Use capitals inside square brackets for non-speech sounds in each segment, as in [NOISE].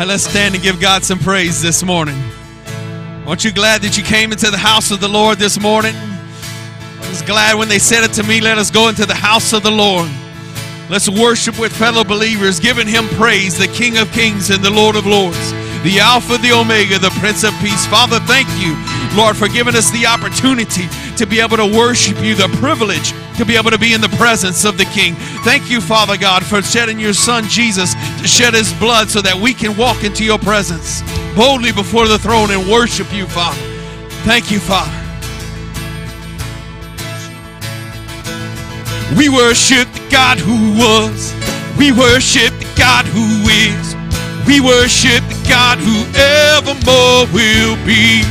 right, let's stand and give God some praise this morning. Aren't you glad that you came into the house of the Lord this morning? I was glad when they said it to me, let us go into the house of the Lord. Let's worship with fellow believers, giving him praise, the King of Kings and the Lord of Lords, the Alpha, the Omega, the Prince of Peace. Father, thank you, Lord, for giving us the opportunity to be able to worship you, the privilege to be able to be in the presence of the King. Thank you, Father God, for shedding your Son Jesus shed his blood so that we can walk into your presence boldly before the throne and worship you, Father. Thank you, Father. We worship the God who was. We worship the God who is. We worship the God who evermore will be.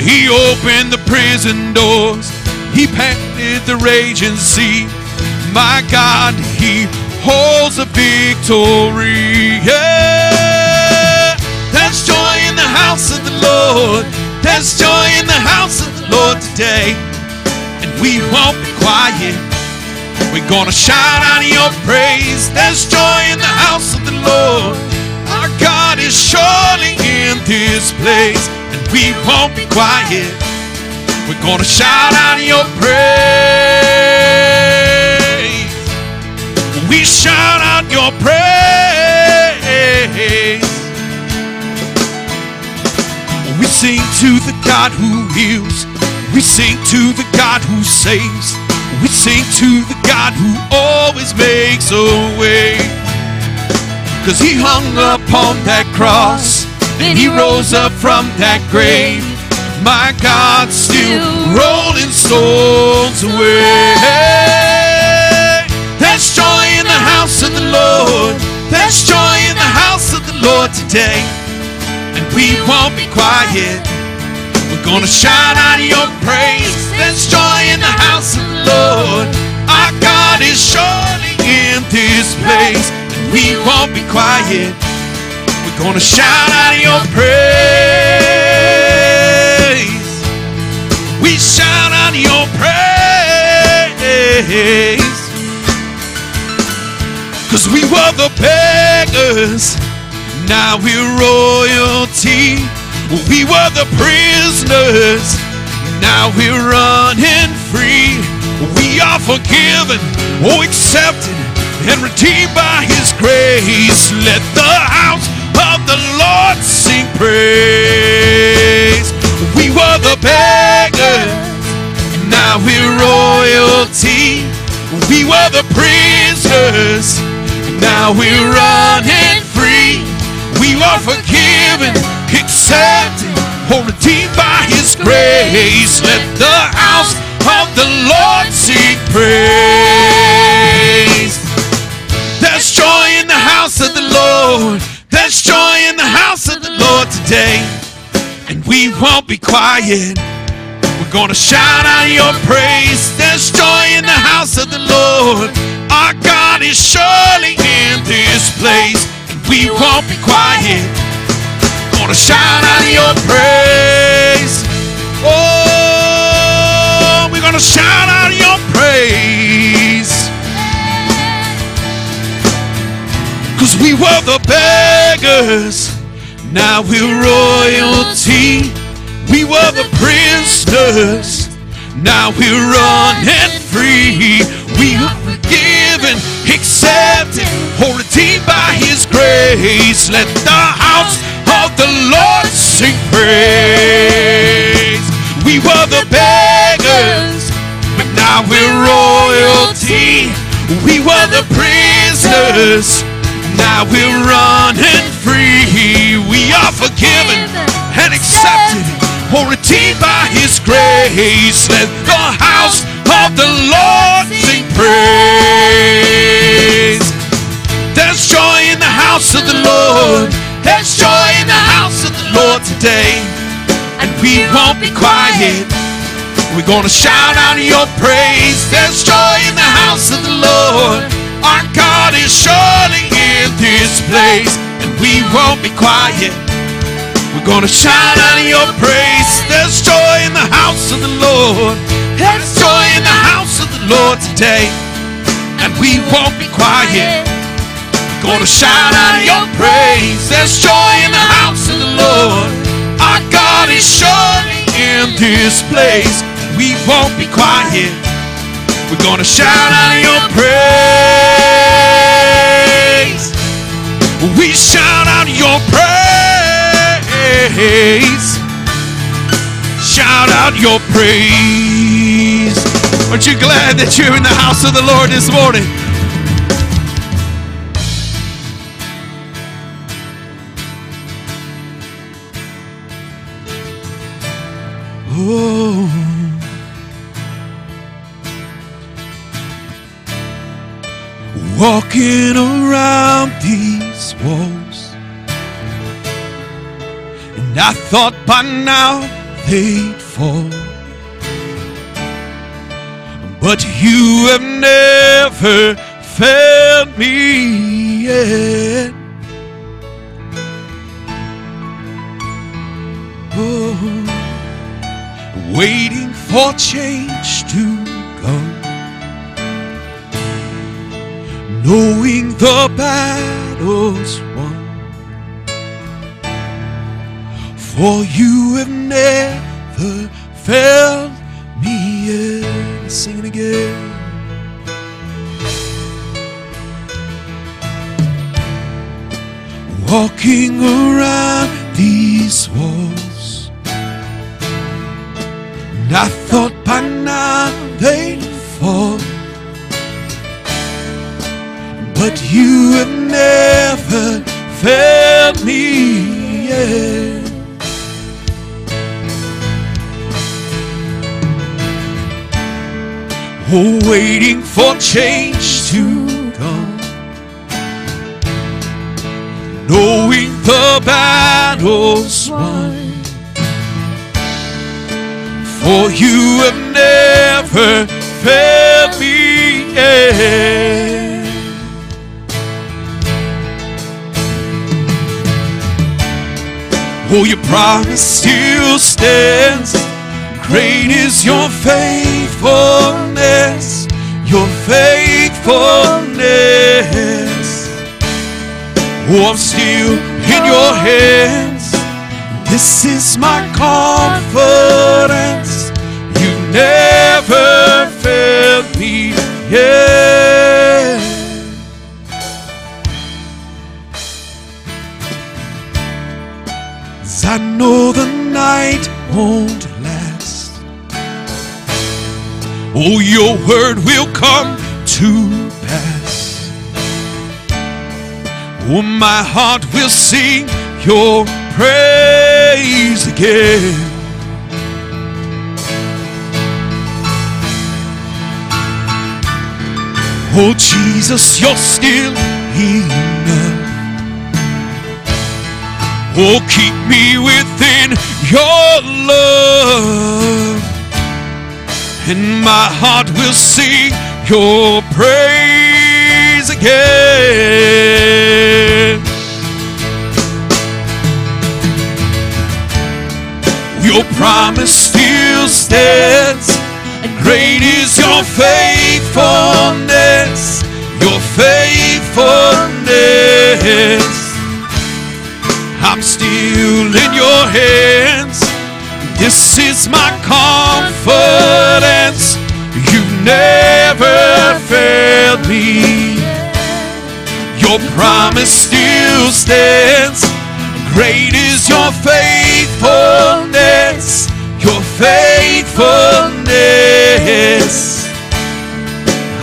He opened the prison doors. He parted the raging sea. My God, He holds the victory. Yeah. There's joy in the house of the Lord. There's joy in the house of the Lord today. And we won't be quiet. We're gonna shout out your praise. There's joy in the house of the Lord. Our God is surely in this place. And we won't be quiet. We're gonna shout out your praise. We shout out your praise. We sing to the God who heals. We sing to the God who saves. We sing to the God who always makes a way. Cause he hung upon that cross, then he rose up from that grave. My God still rolling stones away. House of the Lord. There's joy in the house of the Lord today. And we won't be quiet. We're gonna shout out your praise. There's joy in the house of the Lord. Our God is surely in this place. And we won't be quiet. We're gonna shout out your praise. We shout out your praise. Cause we were the beggars, now we're royalty. We were the prisoners, now we're running free. We are forgiven, oh, accepted, and redeemed by His grace. Let the house of the Lord sing praise. We were the beggars, now we're royalty. We were the prisoners, now we're running free. We are forgiven, accepted, or redeemed by His grace. Let the house of the Lord sing praise. There's joy in the house of the Lord. There's joy in the house of the Lord today. And we won't be quiet. We're gonna shout out your praise. There's joy in the house of the Lord. Our God is surely in this place. We won't be quiet. Gonna shout out your praise. Oh, we're gonna shout out your praise. Cause we were the beggars, now we're royalty. We were the prisoners, now we're running free. We are forgiven, accepted, or redeemed by His grace. Let the house of the Lord sing praise. We were the beggars, but now we're royalty. We were the prisoners, now we're running free. We are forgiven and accepted, or redeemed by His grace. Let the house of the Lord sing praise. House of the Lord. There's joy in the house of the Lord today. And we won't be quiet. We're gonna shout out your praise. There's joy in the house of the Lord. Our God is surely in this place. And we won't be quiet. We're gonna shout out your praise. There's joy in the house of the Lord. There's joy in the house of the Lord today. And we won't be quiet. Gonna shout out your praise. There's joy in the house of the Lord. Our God is surely in this place. We won't be quiet. We're gonna shout out your praise. We shout out your praise. Shout out your praise. Aren't you glad that you're in the house of the Lord this morning? Walking around these walls, and I thought by now they'd fall. But you have never failed me yet. Oh waiting for change to come. Knowing the battle's won. For you have never failed me yet. Sing it again. Walking around these walls. And I thought by now they'd fall. But you have never failed me yet. Oh, waiting for change to come. Knowing the battle's For you have never failed me yet. Oh, your promise still stands. Great is your faithfulness, your faithfulness. Oh, I'm still in your hands. This is my confidence. Never failed me yet. As I know the night won't last. Oh, your word will come to pass. Oh, my heart will sing your praise again. Oh, Jesus, you're still enough. Oh, keep me within your love. And my heart will sing your praise again. Your promise still stands. Great is your faithfulness, your faithfulness. I'm still in your hands. This is my confidence. You never failed me. Your promise still stands. Great is your faithfulness, your faithfulness.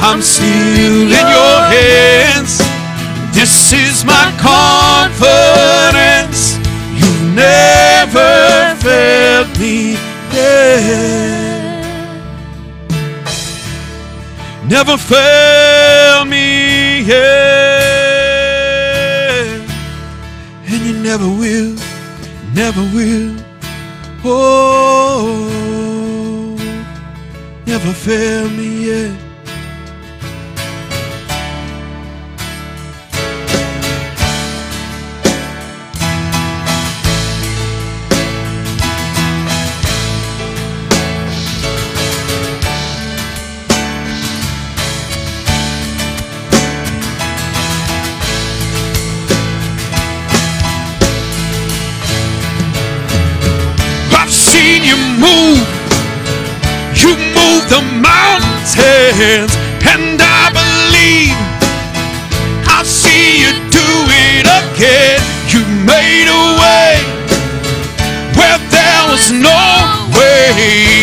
I'm still in your hands. This is my confidence. You've never failed me yet. Never failed me yet. And you never will, never will. Oh, never mountains, and I believe I'll see you do it again. You made a way where there was no way,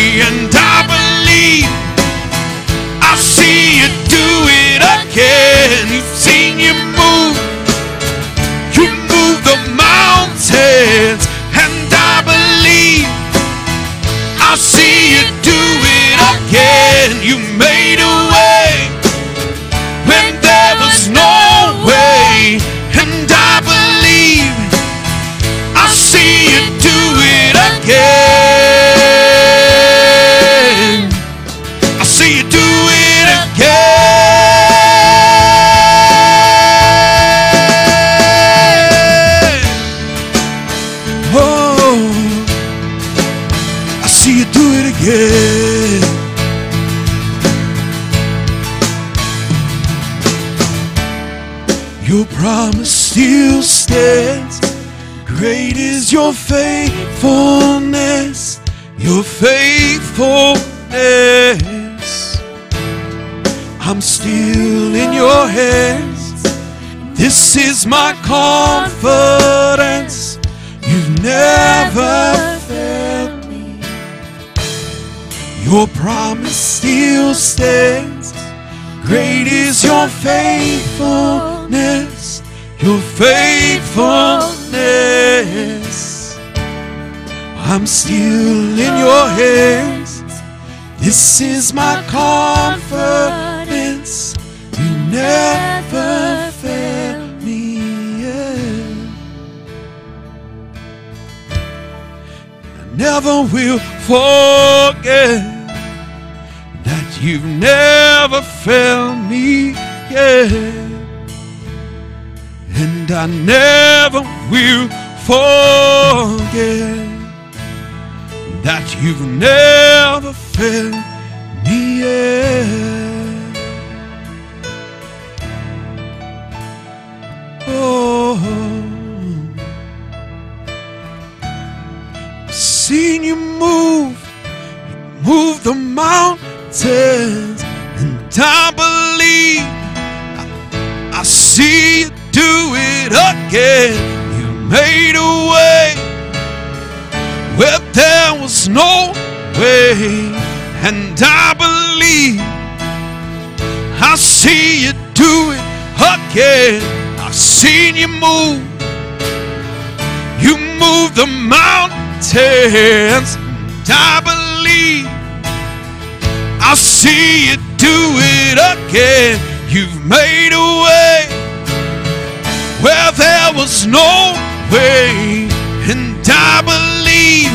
I'm still in your hands. This is my confidence. You've never failed me. Your promise still stands. Great is your faithfulness, your faithfulness. I'm still in your hands. This is my confidence. Never fail me. yet. I never will forget that you've never failed me yet. And I never will forget that you've never failed me yet. Oh, seen you move, move the mountains, and I believe I, I see you do it again. You made a way where there was no way, and I believe I see you do it again. I've seen you move. You move the mountains, and I believe I'll see you do it again. You've made a way where there was no way, and I believe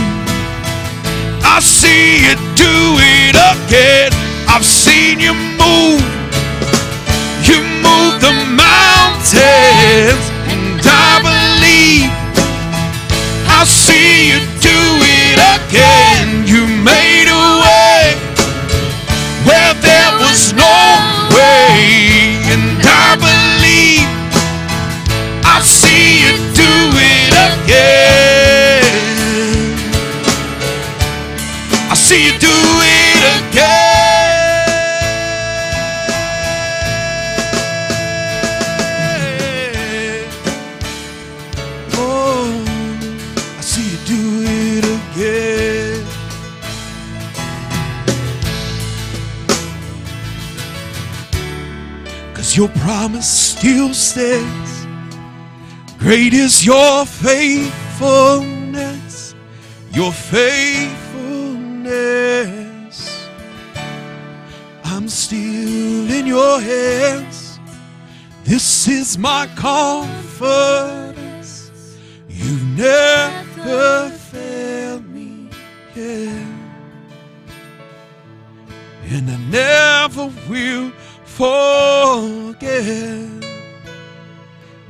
I'll see you do it again. I've seen you move. You move the mountains, and I believe I'll see you do it again. You your promise still stands. Great is your faithfulness, your faithfulness. I'm still in your hands. This is my confidence. You've never failed me yet. And I never will forget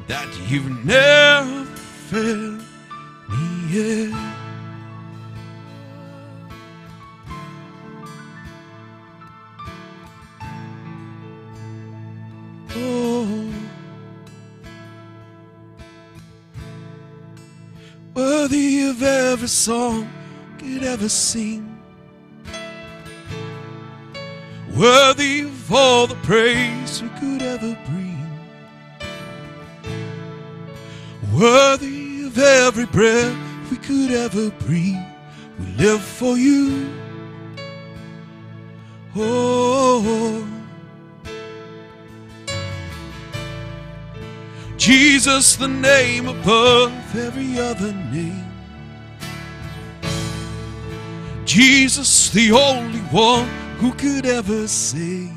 that you've never failed me yet. Oh, worthy of every song, could ever sing. Worthy of all the praise we could ever bring. Worthy of every breath we could ever breathe. We live for you. Oh. Jesus, the name above every other name. Jesus, the only one who could ever save.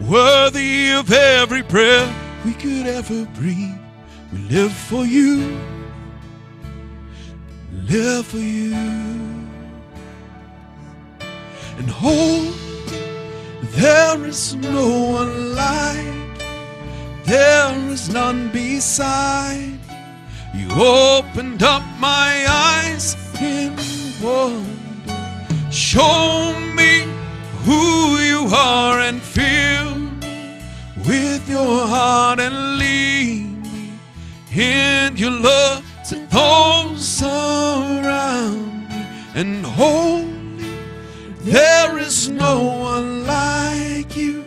Worthy of every prayer we could ever breathe. We live for you. Live for you. And hold, there is no one like, there is none beside. You opened up my eyes in wonder. Show me who you are and fill me with your heart and lead me in your love to those around me. And holy, there is no one like you,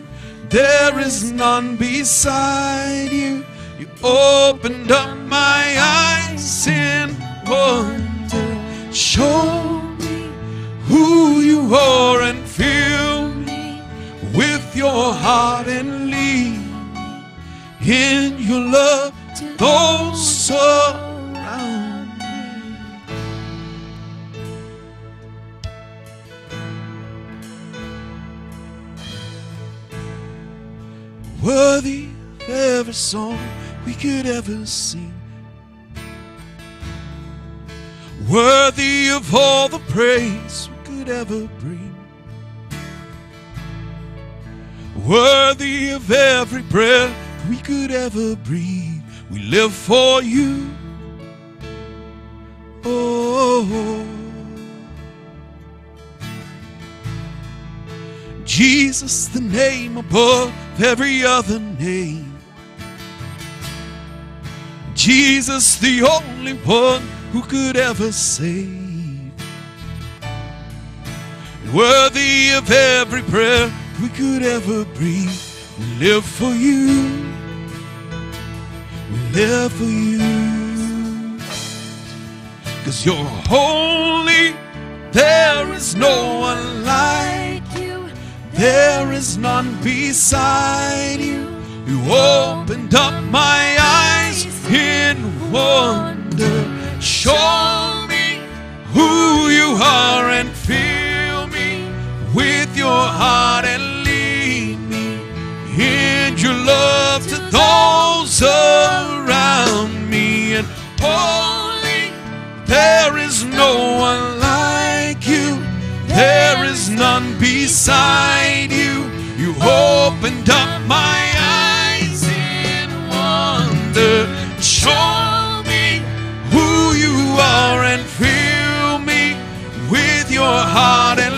there is none beside you. You opened up my eyes in wonder. Show who you are and fill me with your heart and lead me in your love to those around me. Worthy of every song we could ever sing. Worthy of all the praise could ever bring. Worthy of every breath we could ever breathe. We live for you. Oh. Jesus, the name above every other name. Jesus, the only one who could ever save. Worthy of every prayer we could ever breathe. We live for you. We live for you. Cause you're holy. There is no one like you. there is none beside you. You opened up my eyes in wonder. Show me who you are and me with your heart and lead me in your love to those around me. And holy, there is no one like you. There is none beside you. You opened up my eyes in wonder. Show me who you are and fill me with your heart and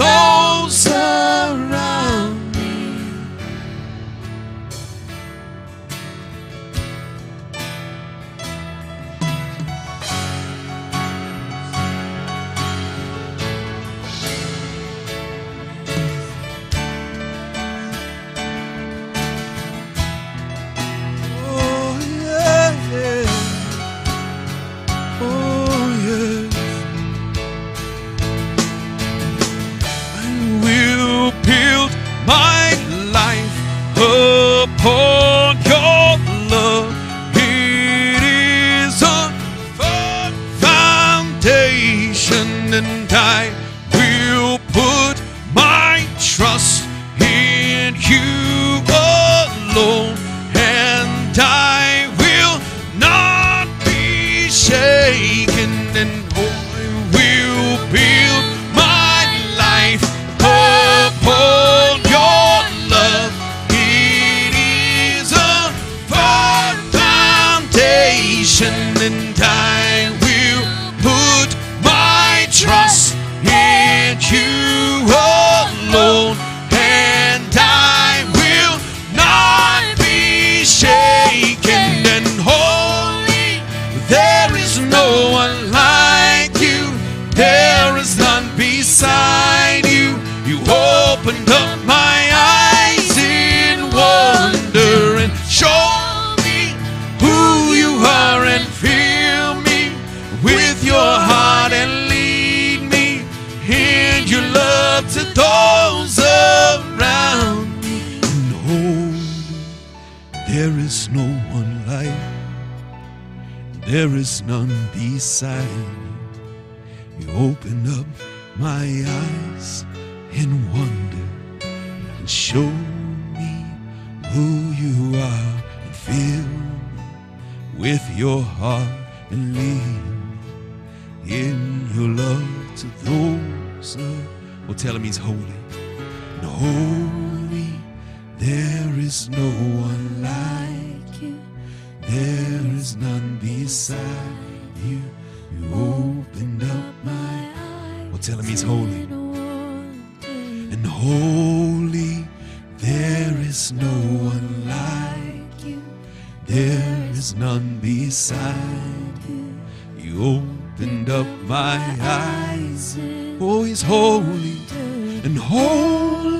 love build There is no one like, there is none beside you. You open up my eyes in wonder and show me who you are and fill me with your heart and lead in your love to those well tell him he's holy and holy there is no one like you. There is none beside you. You opened up my eyes. well tell him he's holy. And holy there is no one like you. There is none beside you. You opened up my eyes oh he's holy. and holy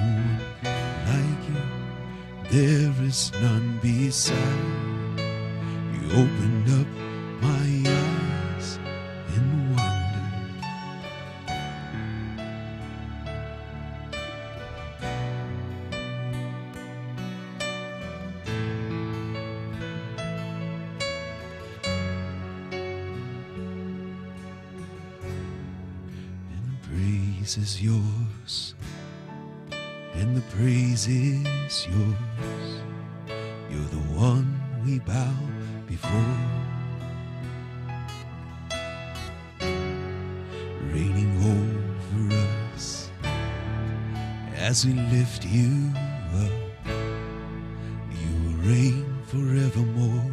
There is none beside. You opened up my eyes in wonder. And praise is yours. And the praise is yours. You're the one we bow before. Reigning over us as we lift you up. You will reign forevermore.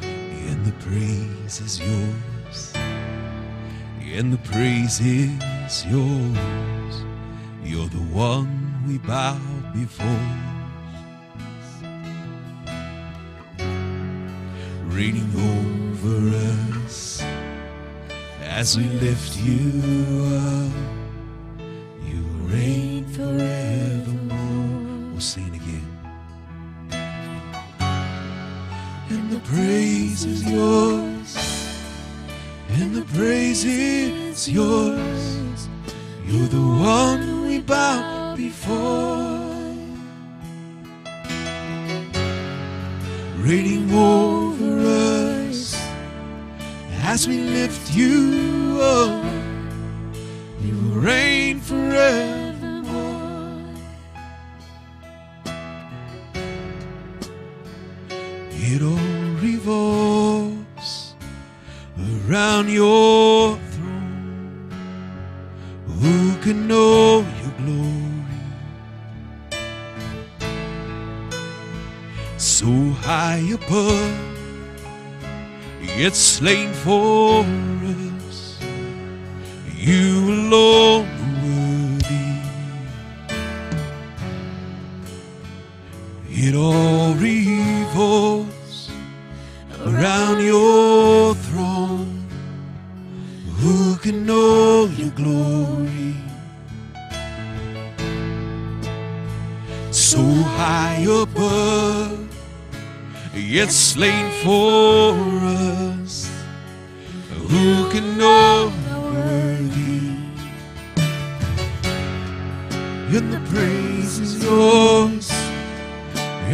And the praise is yours. And the praise is yours. You're the one we bow before. Reigning over us as we lift you up. You reign forevermore. We'll sing again. And the praise is yours. And the praise is yours. You're the one we bow before. Reigning over us as we lift you up. You reign forevermore. Around your throne. Who can know your glory? So high above, yet slain for us. You alone Know worthy? And the praise is yours,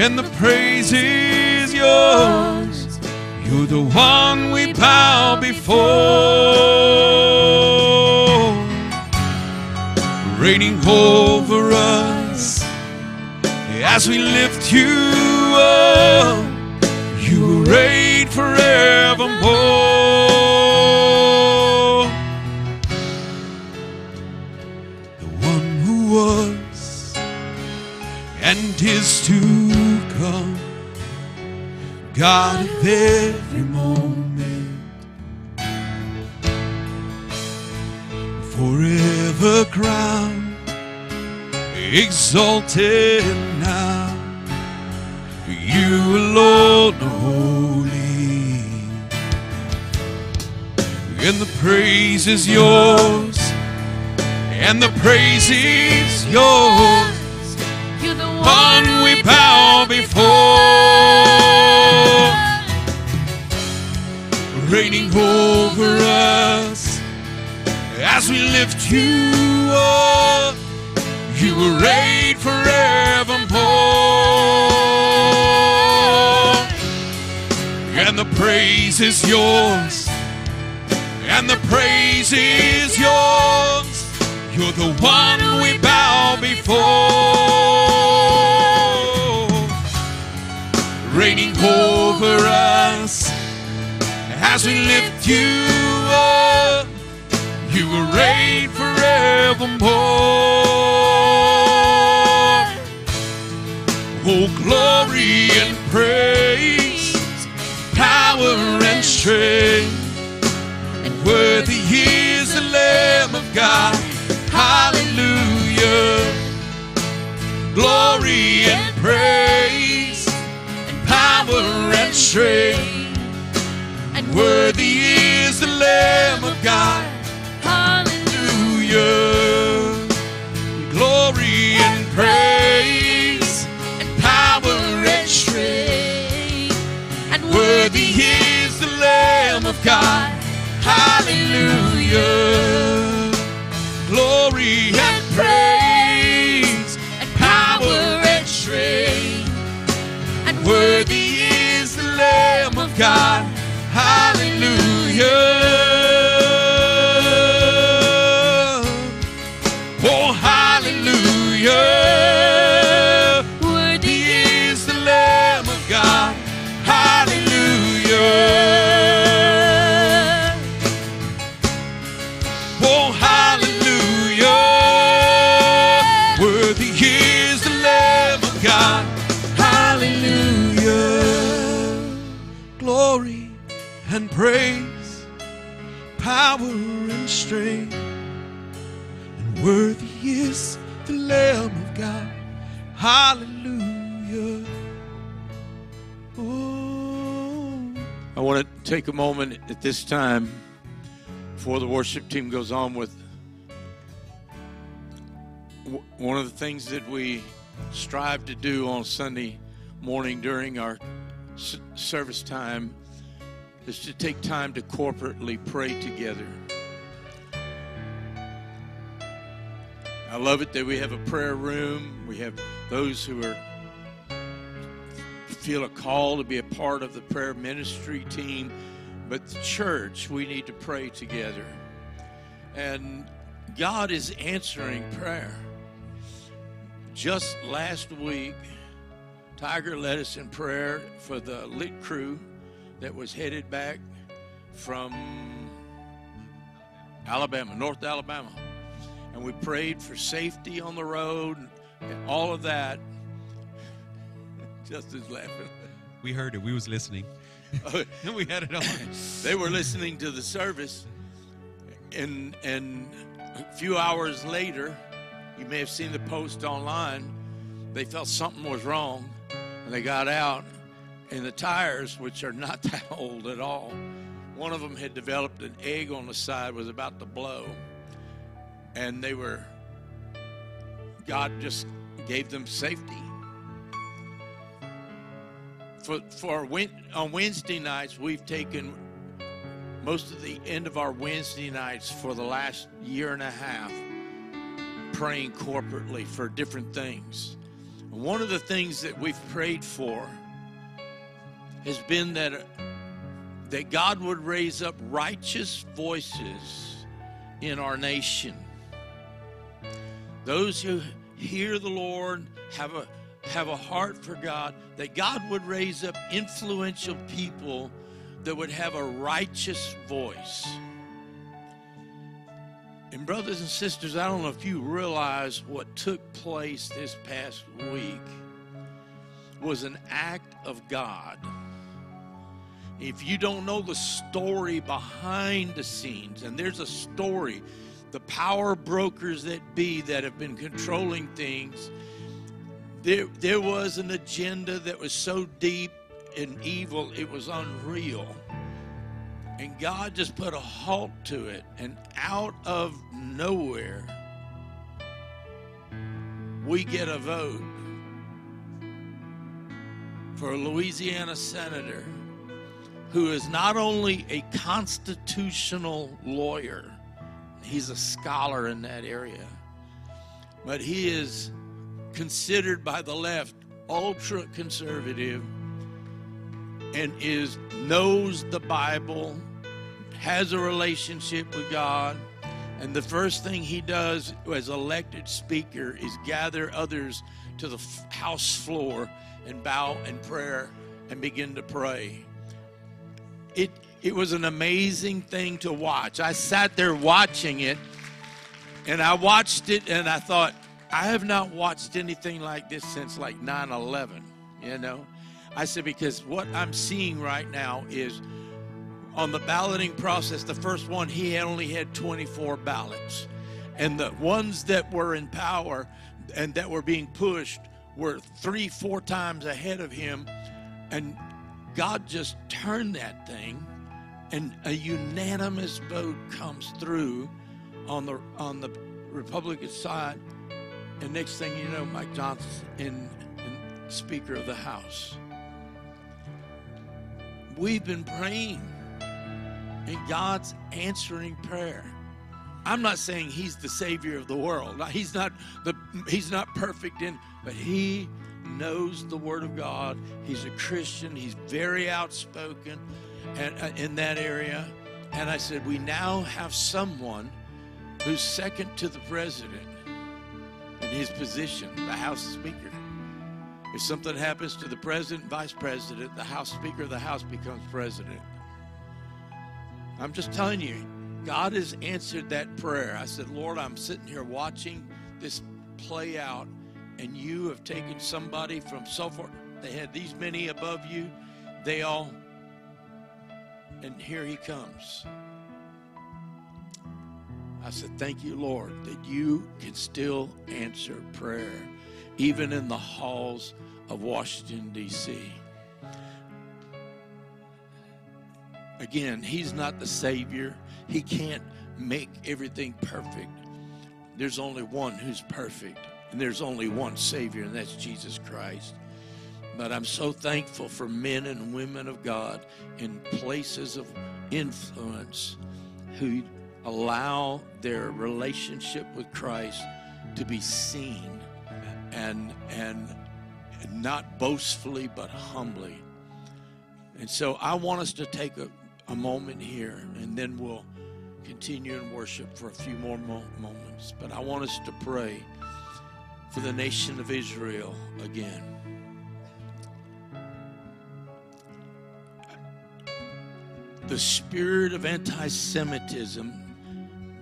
and the praise is yours. You're the one we bow before, reigning over us as we lift you up. You reign forevermore. Is to come. God of every moment, forever crowned exalted now. You alone are holy, and the praise is yours, and the praise is yours. One we bow before, reigning over us as we lift you up. You will reign forevermore, and the praise is yours, and the praise is yours. You're the one we bow before, over us as we lift you up. You will reign forevermore. Oh, glory and praise, power and strength. Power and worthy is the Lamb of God. Hallelujah. Glory and praise, and power and strength. And Worthy is the Lamb of God. Hallelujah. Take a moment at this time before the worship team goes on with one of the things that we strive to do on Sunday morning during our service time is to take time to corporately pray together. I love it that we have a prayer room. We have those who are feel a call to be a part of the prayer ministry team, but the church, we need to pray together. And God is answering prayer. Just last week, Tiger led us in prayer for the lit crew that was headed back from Alabama, North Alabama. And we prayed for safety on the road and all of that. Justin's laughing. We heard it. We was listening. [LAUGHS] we had it on. they were listening to the service and and a few hours later you may have seen the post online they felt something was wrong and they got out and the tires which are not [LAUGHS] that old at all one of them had developed an egg on the side was about to blow and they were god just gave them safety for for on Wednesday nights we've taken most of the end of our Wednesday nights for the last year and a half praying corporately for different things. One of the things that we've prayed for has been that uh, that God would raise up righteous voices in our nation. Those who hear the Lord have a have a heart for God, that God would raise up influential people that would have a righteous voice. And, brothers and sisters, I don't know if you realize what took place this past week was an act of God. If you don't know the story behind the scenes, and there's a story the power brokers that be that have been controlling things, there, there was an agenda that was so deep and evil, it was unreal. And God just put a halt to it. And out of nowhere, we get a vote for a Louisiana senator who is not only a constitutional lawyer, he's a scholar in that area, but he is considered by the left ultra conservative and is knows the Bible, has a relationship with God, and the first thing he does as elected speaker is gather others to the house floor and bow in prayer and begin to pray. It it was an amazing thing to watch. I sat there watching it and I watched it and I thought I have not watched anything like this since like 9/11, you know. I said because what I'm seeing right now is on the balloting process, the first one he only had 24 ballots. And the ones that were in power and that were being pushed were three, four times ahead of him. And God just turned that thing, and a unanimous vote comes through on the on the Republican side. And next thing you know, Mike Johnson's in, in Speaker of the House. We've been praying, and God's answering prayer. I'm not saying He's the Savior of the world. He's not the He's not perfect in, but He knows the Word of God. He's a Christian. He's very outspoken, and uh, in that area. And I said, we now have someone who's second to the president in his position, the House Speaker. If something happens to the president, vice president, the House Speaker of the House becomes president. I'm just telling you, God has answered that prayer. I said, Lord, I'm sitting here watching this play out, and you have taken somebody from so far. They had these many above you. They all, and here he comes. I said, Thank you, Lord, that you can still answer prayer, even in the halls of Washington, D.C. Again, He's not the Savior, He can't make everything perfect. There's only one who's perfect, and there's only one Savior, and that's Jesus Christ. But I'm so thankful for men and women of God in places of influence who allow their relationship with Christ to be seen and and not boastfully but humbly. And so I want us to take a, a moment here and then we'll continue in worship for a few more mo- moments. But I want us to pray for the nation of Israel again. The spirit of anti Semitism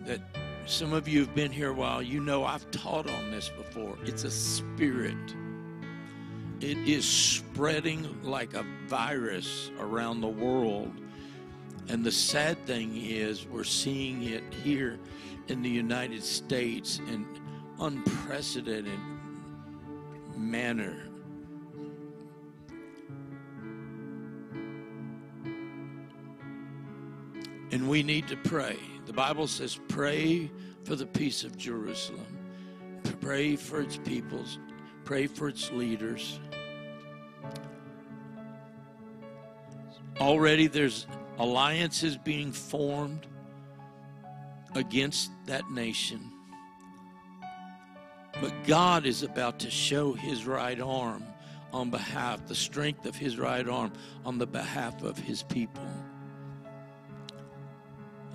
that some of you have been here a while, you know I've taught on this before. It's a spirit. It is spreading like a virus around the world. And the sad thing is, we're seeing it here in the United States in unprecedented manner. And we need to pray. The Bible says, pray for the peace of Jerusalem, pray for its peoples, pray for its leaders. Already there's alliances being formed against that nation. But God is about to show his right arm on behalf, the strength of his right arm on the behalf of his people.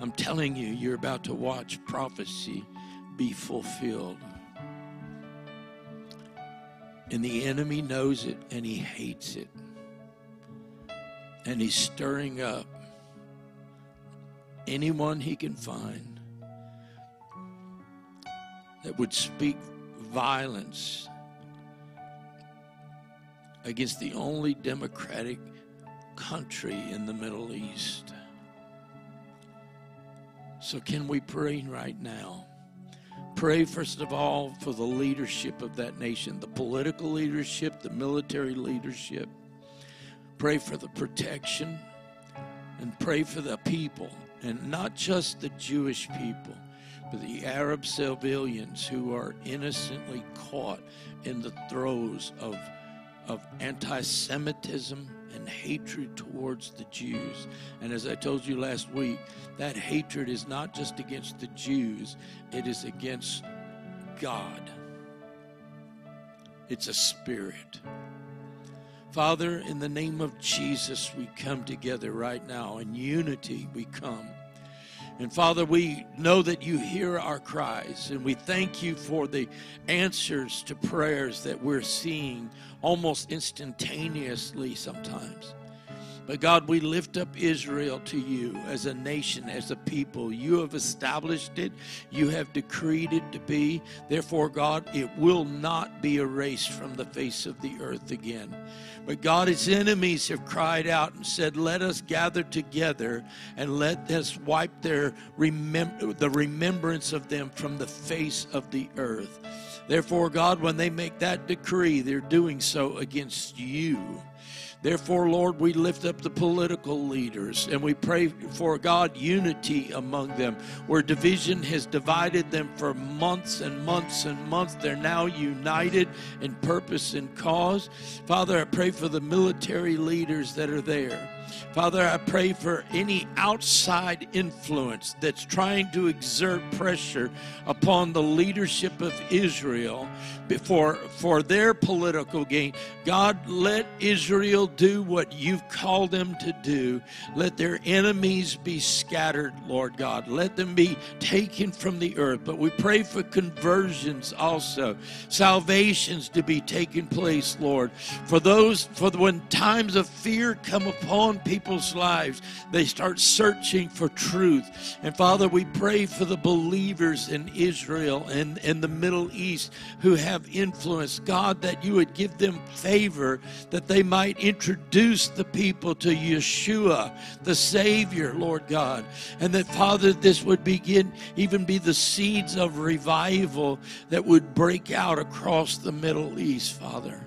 I'm telling you, you're about to watch prophecy be fulfilled. And the enemy knows it and he hates it. And he's stirring up anyone he can find that would speak violence against the only democratic country in the Middle East. So, can we pray right now? pray, first of all, for the leadership of that nation, the political leadership, the military leadership. Pray for the protection and pray for the people, and not just the Jewish people, but the Arab civilians who are innocently caught in the throes of, of anti Semitism and hatred towards the Jews. And as I told you last week, that hatred is not just against the Jews, it is against God. It's a spirit. Father, in the name of Jesus, we come together right now. In unity, we come. And Father, we know that you hear our cries, and we thank you for the answers to prayers that we're seeing almost instantaneously sometimes. But God, we lift up Israel to you as a nation, as a people. You have established it, you have decreed it to be. Therefore, God, it will not be erased from the face of the earth again. But God, its enemies have cried out and said, Let us gather together and let us wipe their remem- the remembrance of them from the face of the earth. Therefore, God, when they make that decree, they're doing so against you. Therefore, Lord, we lift up the political leaders and we pray for God unity among them. Where division has divided them for months and months and months, they're now united in purpose and cause. Father, I pray for the military leaders that are there. Father, I pray for any outside influence that's trying to exert pressure upon the leadership of Israel for, for their political gain. God, let Israel do what you've called them to do. Let their enemies be scattered, Lord God. Let them be taken from the earth. But we pray for conversions also, salvations to be taking place, Lord. For those, for when times of fear come upon people's lives, they start searching for truth. And Father, we pray for the believers in Israel and in the Middle East who have influence. God, that you would give them favor, that they might introduce the people to Yeshua, the Savior, Lord God. And that, Father, this would begin, even be the seeds of revival that would break out across the Middle East, Father.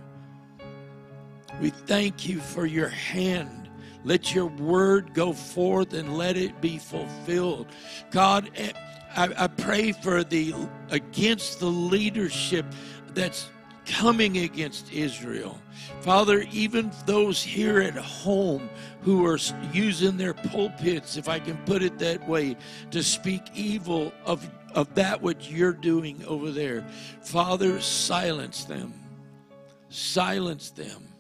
We thank you for your hand. Let your word go forth and let it be fulfilled. God, eh, I, I pray for the against the leadership that's coming against Israel. Father, even those here at home who are using their pulpits, if I can put it that way, to speak evil of, of that what you're doing over there, Father, silence them. Silence them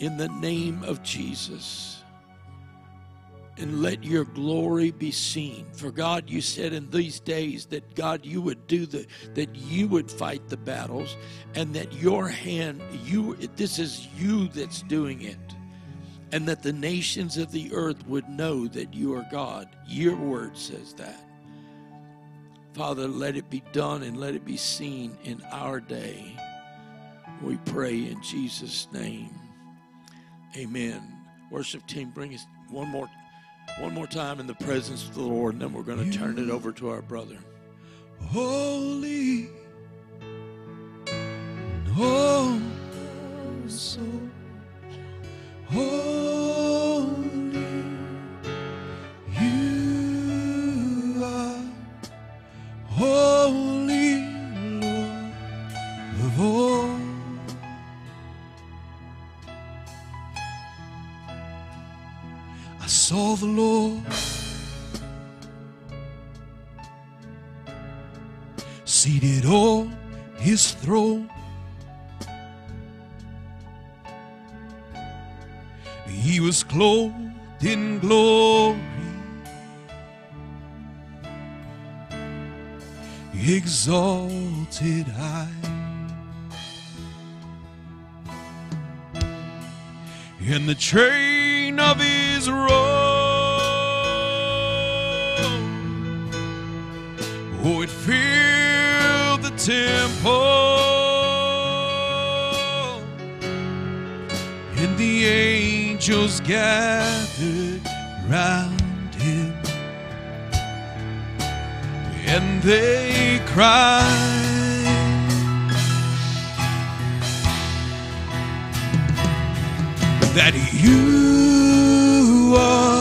in the name of Jesus. And let your glory be seen. For God, you said in these days that God, you would do the, that you would fight the battles, and that your hand, you, this is you that's doing it. And that the nations of the earth would know that you are God. Your word says that. Father, let it be done and let it be seen in our day. We pray in Jesus' name. Amen. Worship team, bring us one more, one more time in the presence of the Lord, and then we're going to turn it over to our brother. Holy, oh, so holy, you are holy, saw the Lord seated on his throne. He was clothed in glory, exalted high. In the train of his robe, oh, it filled the temple, and the angels gathered round him, and they cried. That you are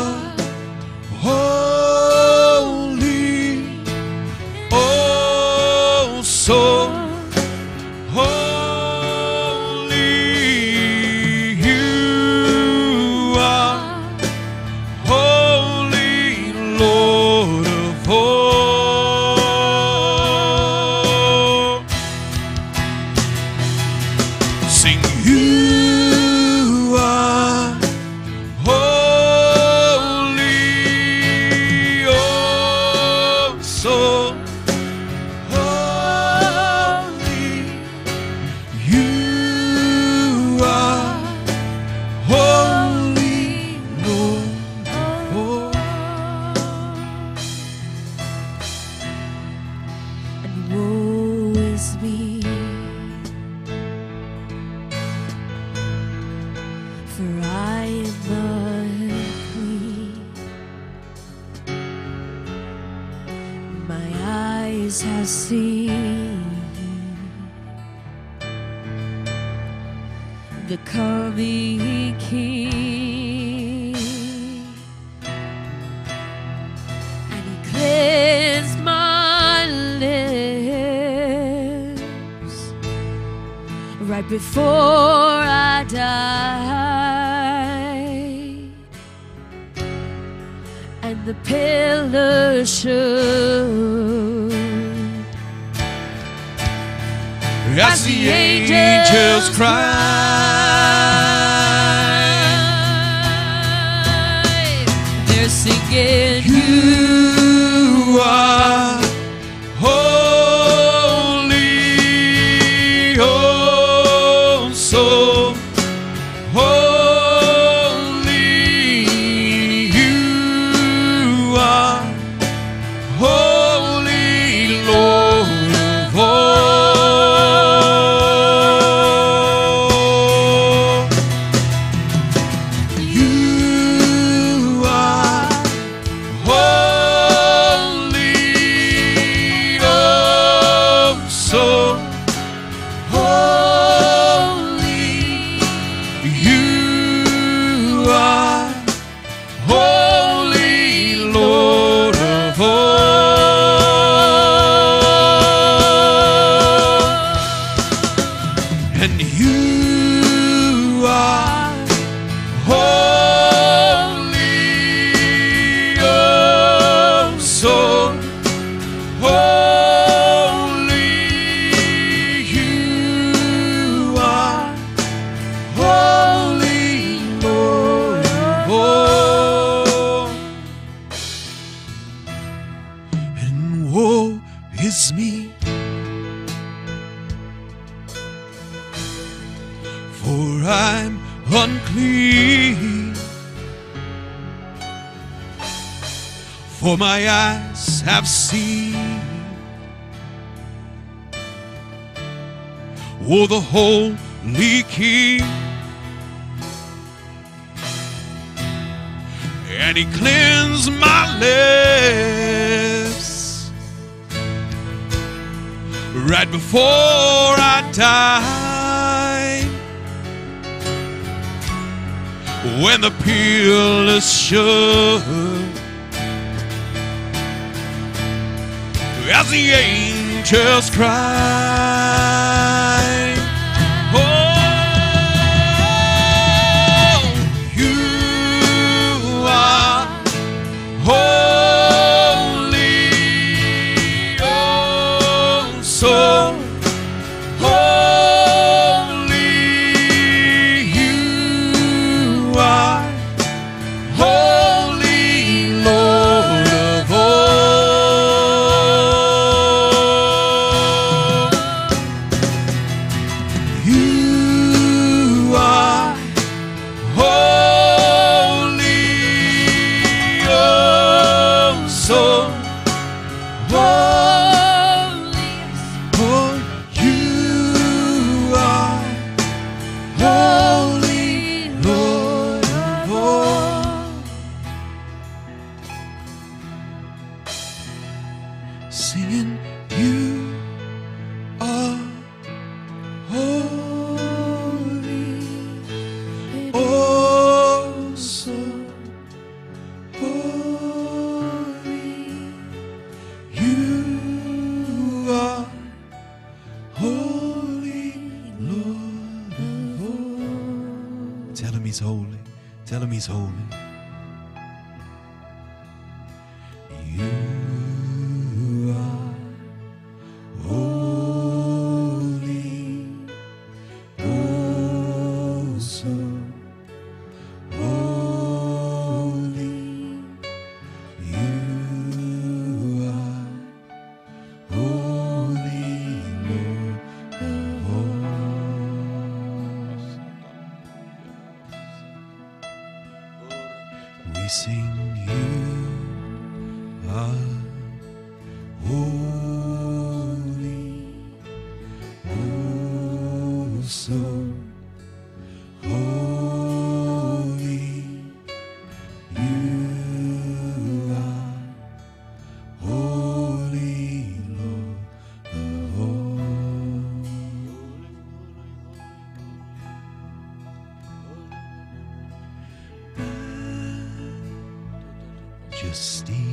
Majesty,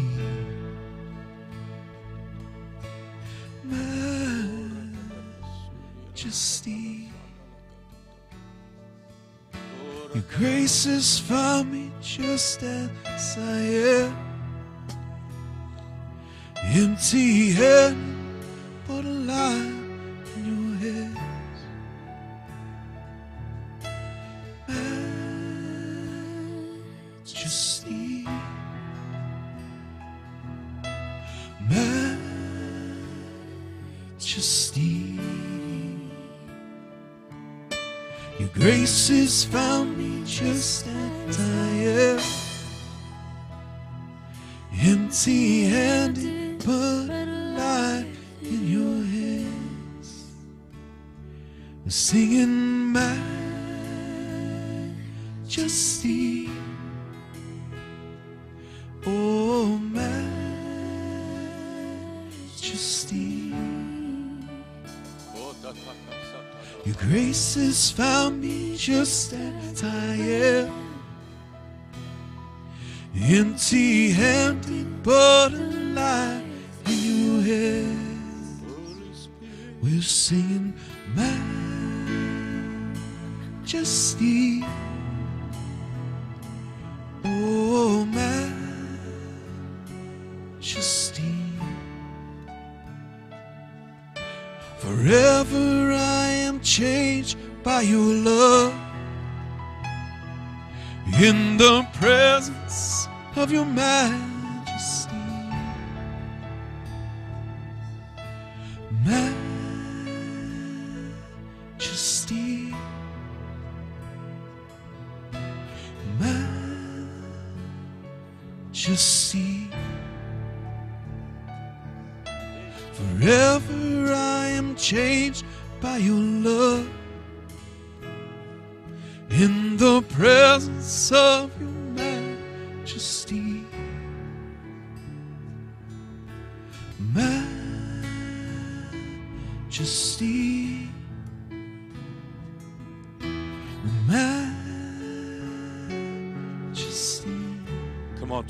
majesty. Your grace has found me just as I am. Empty head, but alive Empty handed, but alive in your hands. We're singing majesty. Oh, majesty. Your grace has found me just as I am. Empty handed, but alive in your hands. We're singing majesty. Oh, majesty. Forever I am changed by your love. In the presence of your majesty.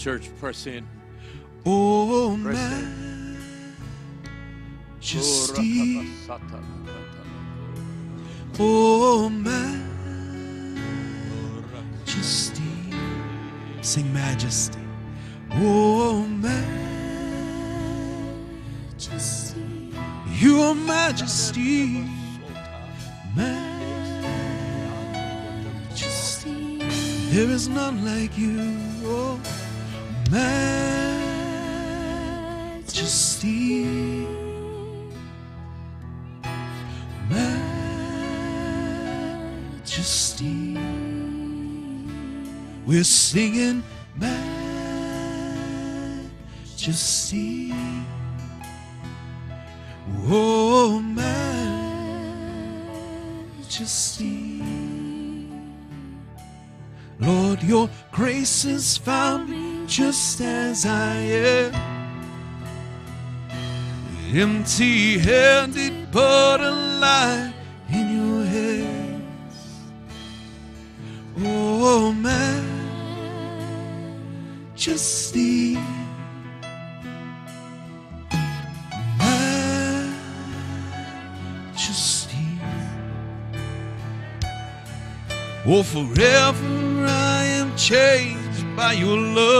Church, press in. Oh, Press majesty. Oh, majesty. Sing majesty. Oh, majesty. Your majesty. Majesty. There is none like you. We're singing majesty. Oh, majesty. Lord, your grace has found me just as I am. Empty handed, but alive forever I am changed by your love.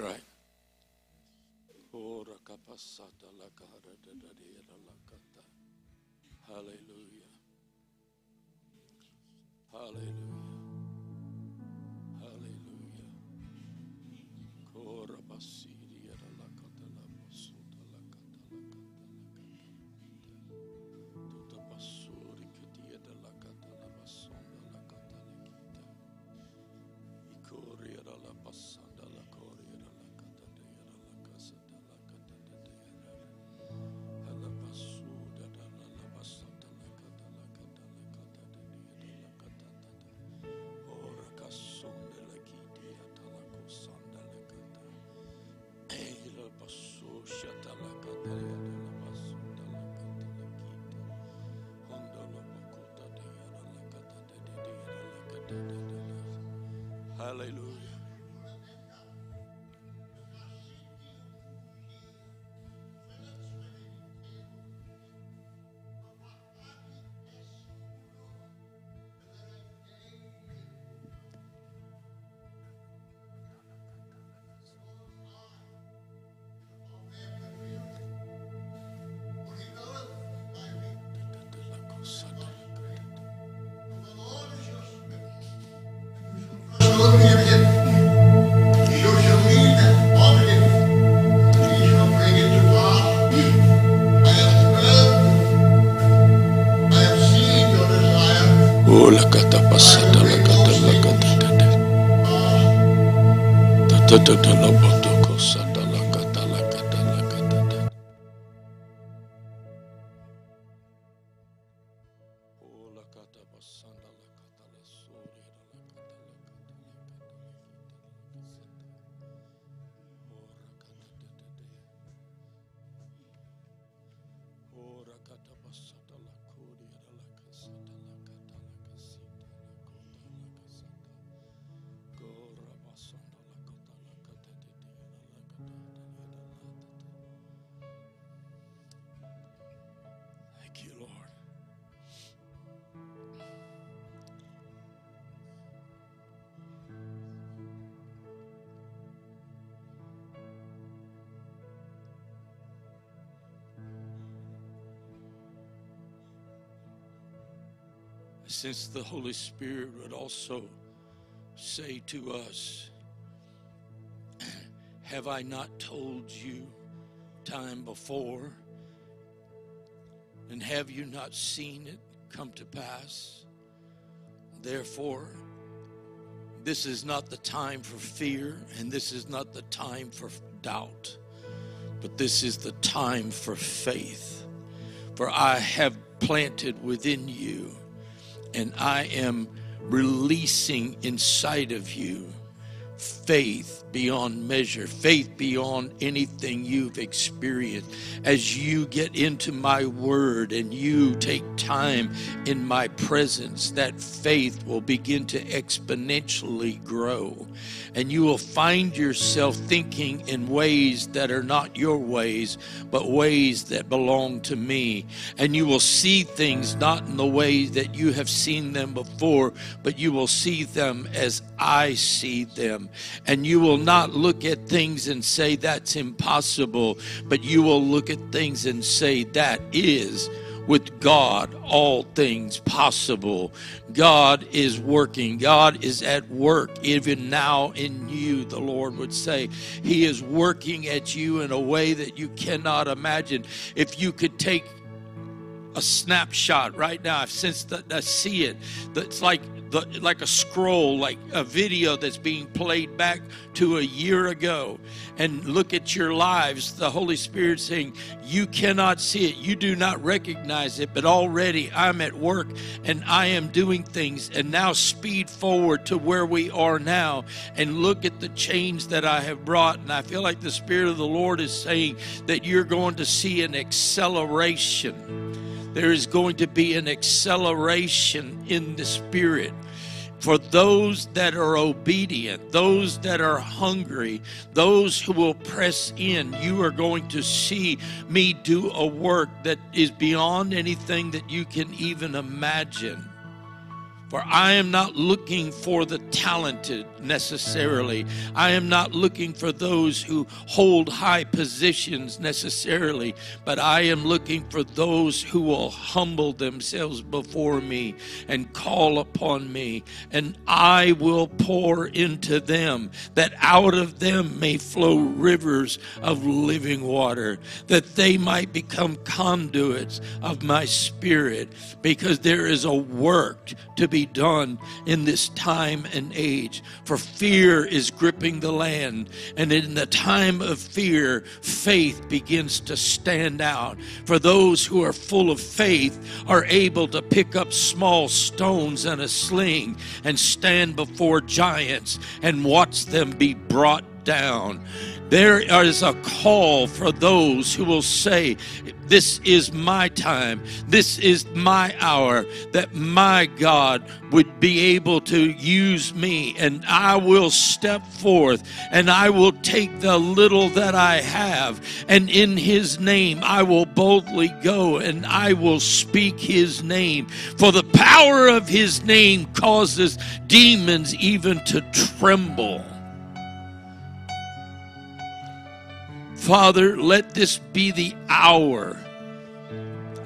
right. Hallelujah. Hallelujah. Da da da Holy Spirit would also say to us, Have I not told you time before? And have you not seen it come to pass? Therefore, this is not the time for fear, and this is not the time for doubt, but this is the time for faith. For I have planted within you, and I am releasing inside of you faith beyond measure, faith beyond anything you've experienced. As you get into my word and you take time in my presence, that faith will begin to exponentially grow. And you will find yourself thinking in ways that are not your ways, but ways that belong to me. And you will see things not in the way that you have seen them before, but you will see them as I see them. And you will not look at things and say that's impossible, but you will look at things and say that is with God, all things possible. God is working. God is at work even now in you, the Lord would say. He is working at you in a way that you cannot imagine. If you could take a snapshot right now, I since the, I see it, that's like the, like a scroll, like a video that's being played back to a year ago, and look at your lives. The Holy Spirit saying, You cannot see it, you do not recognize it, but already I'm at work and I am doing things. And now, speed forward to where we are now and look at the change that I have brought. And I feel like the Spirit of the Lord is saying that you're going to see an acceleration there is going to be an acceleration in the spirit for those that are obedient, those that are hungry, those who will press in. You are going to see me do a work that is beyond anything that you can even imagine. For I am not looking for the talented necessarily. I am not looking for those who hold high positions necessarily, but I am looking for those who will humble themselves before me and call upon me, and I will pour into them, that out of them may flow rivers of living water, that they might become conduits of my spirit, because there is a work to be done in this time and age. For fear is gripping the land, and in the time of fear, faith begins to stand out. For those who are full of faith are able to pick up small stones and a sling and stand before giants and watch them be brought down. There is a call for those who will say, This is my time, this is my hour, that my God would be able to use me, and I will step forth and I will take the little that I have, and in His name I will boldly go and I will speak His name. For the power of His name causes demons even to tremble. Father, let this be the hour.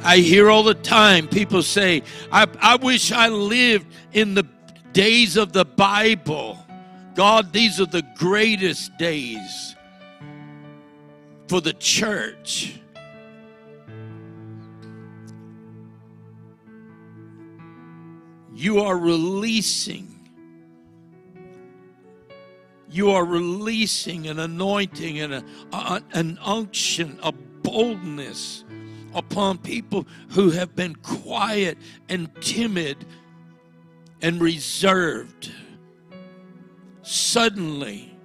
I hear all the time people say, I, I wish I lived in the days of the Bible. God, these are the greatest days for the church. You are releasing you are releasing an anointing and a, a- an unction, a boldness upon people who have been quiet and timid and reserved. Suddenly,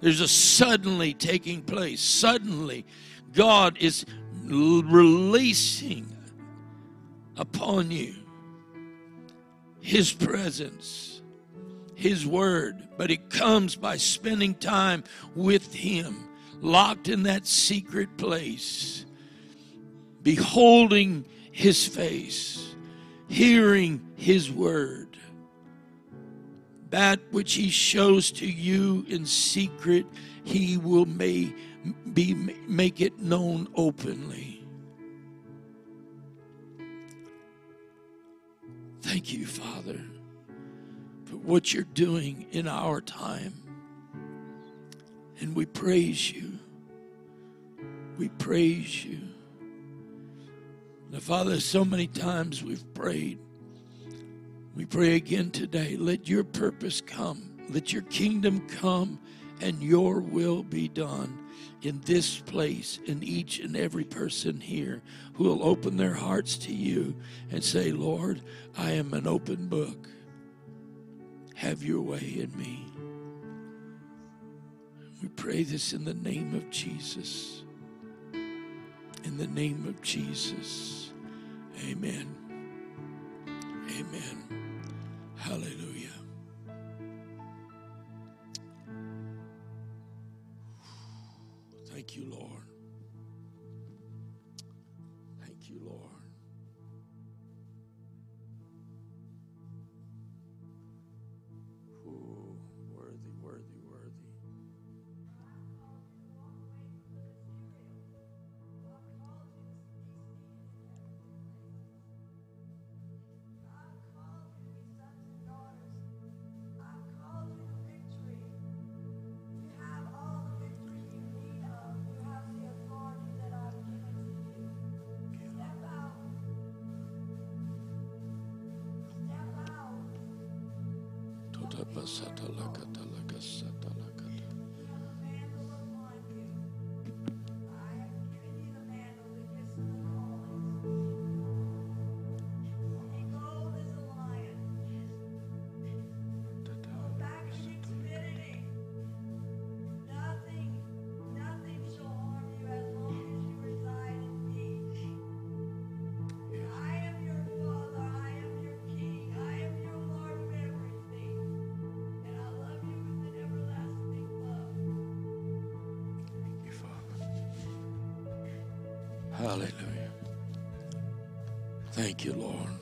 there's a suddenly taking place. Suddenly, God is releasing upon you His presence. His Word, but it comes by spending time with Him, locked in that secret place, beholding His face, hearing His Word. That which He shows to you in secret, He will may be make it known openly. Thank you, Father what you're doing in our time. And we praise you. We praise you. Now, Father, so many times we've prayed. We pray again today. Let your purpose come. Let your kingdom come and your will be done in this place in each and every person here who will open their hearts to you and say, Lord, I am an open book. Have your way in me. We pray this in the name of Jesus. In the name of Jesus. Amen. Amen. Hallelujah. Thank you, Lord. Hallelujah. Thank you, Lord.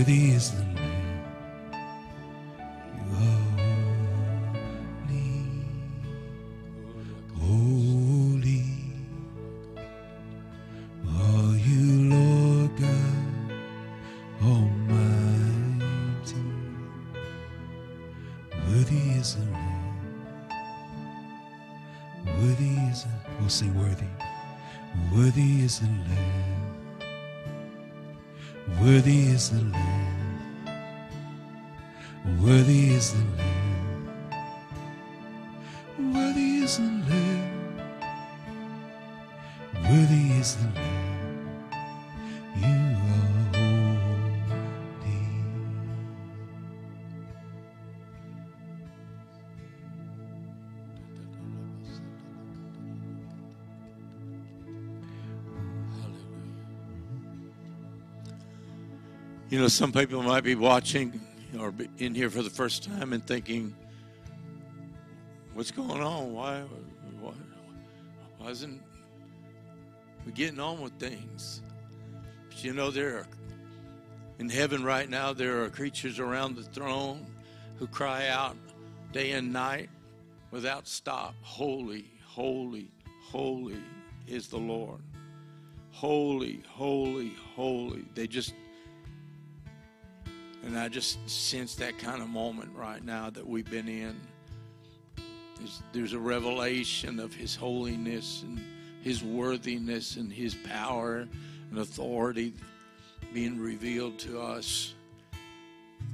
Worthy is the some people might be watching or in here for the first time and thinking, what's going on? Why, why, why isn't we getting on with things? But you know, there are, in heaven right now, there are creatures around the throne who cry out day and night without stop Holy, holy, holy is the Lord. Holy, holy, holy. They just and I just sense that kind of moment right now that we've been in. There's, there's a revelation of His holiness and His worthiness and His power and authority being revealed to us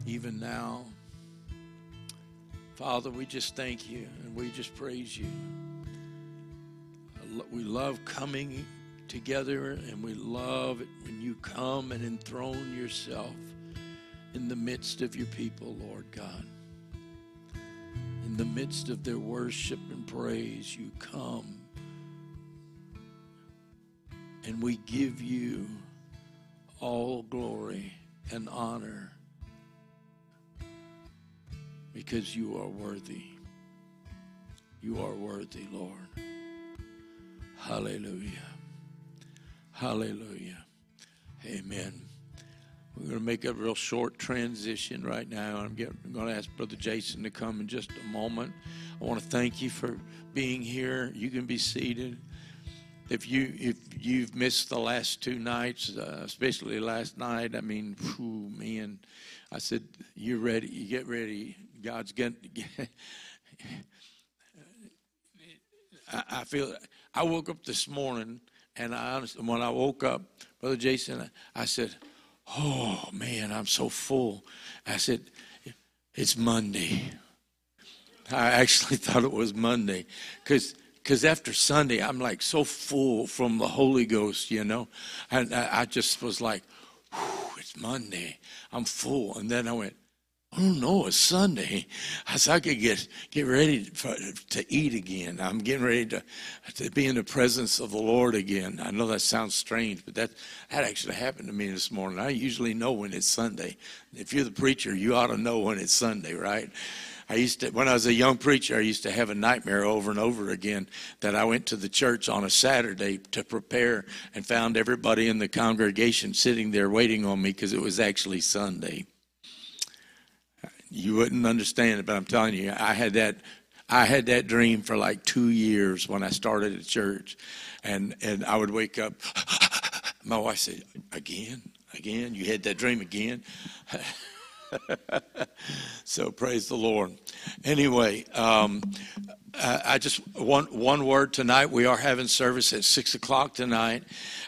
even now. Father, we just thank you and we just praise you. We love coming together and we love it when you come and enthrone yourself in the midst of your people, Lord God. In the midst of their worship and praise, you come and we give you all glory and honor because you are worthy. You are worthy, Lord. Hallelujah. Hallelujah. Amen. We're going to make a real short transition right now. I'm, get, I'm going to ask Brother Jason to come in just a moment. I want to thank you for being here. You can be seated. If you if you've missed the last two nights, uh, especially last night, I mean, whew, man, I said you're ready. You get ready. God's going. [LAUGHS] to I, I feel. I woke up this morning, and I honestly, when I woke up, Brother Jason, I said, "Oh man, I'm so full." I said, "It's Monday." I actually [LAUGHS] thought it was Monday, because because after Sunday, I'm like so full from the Holy Ghost, you know, and I, just was like, "Whew, "It's Monday. I'm full," and then I went. Oh no, it's Sunday. I said I could get get ready for, to eat again. I'm getting ready to to be in the presence of the Lord again. I know that sounds strange, but that that actually happened to me this morning. I usually know when it's Sunday. If you're the preacher, you ought to know when it's Sunday, right? I used to, when I was a young preacher, I used to have a nightmare over and over again that I went to the church on a Saturday to prepare and found everybody in the congregation sitting there waiting on me because it was actually Sunday you wouldn't understand it, but I'm telling you, I had that I had that dream for like two years when I started at church. And and I would wake up. [LAUGHS] My wife said, Again? Again? You had that dream again? [LAUGHS] so praise the Lord. Anyway, um, I I just one one word tonight. We are having service at six o'clock tonight,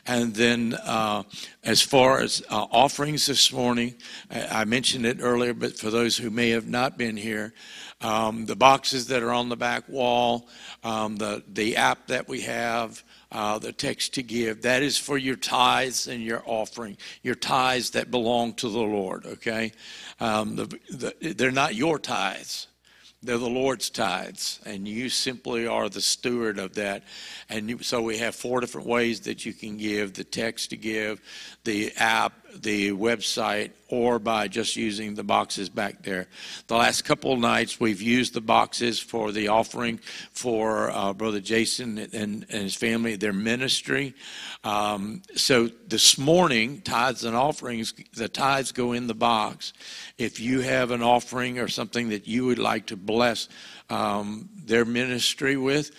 and then uh, as far as uh, offerings this morning, I I mentioned it earlier, but for those who may have not been here, um, the boxes that are on the back wall, um, the the app that we have. Uh, the text to give that is for your tithes and your offering your tithes that belong to the lord okay um, the, the, they're not your tithes they're the Lord's tithes, and you simply are the steward of that. And you, so we have four different ways that you can give the text to give, the app, the website, or by just using the boxes back there. The last couple nights, we've used the boxes for the offering for uh, Brother Jason and, and his family, their ministry. Um, so this morning, tithes and offerings, the tithes go in the box. If you have an offering or something that you would like to bless um, their ministry with,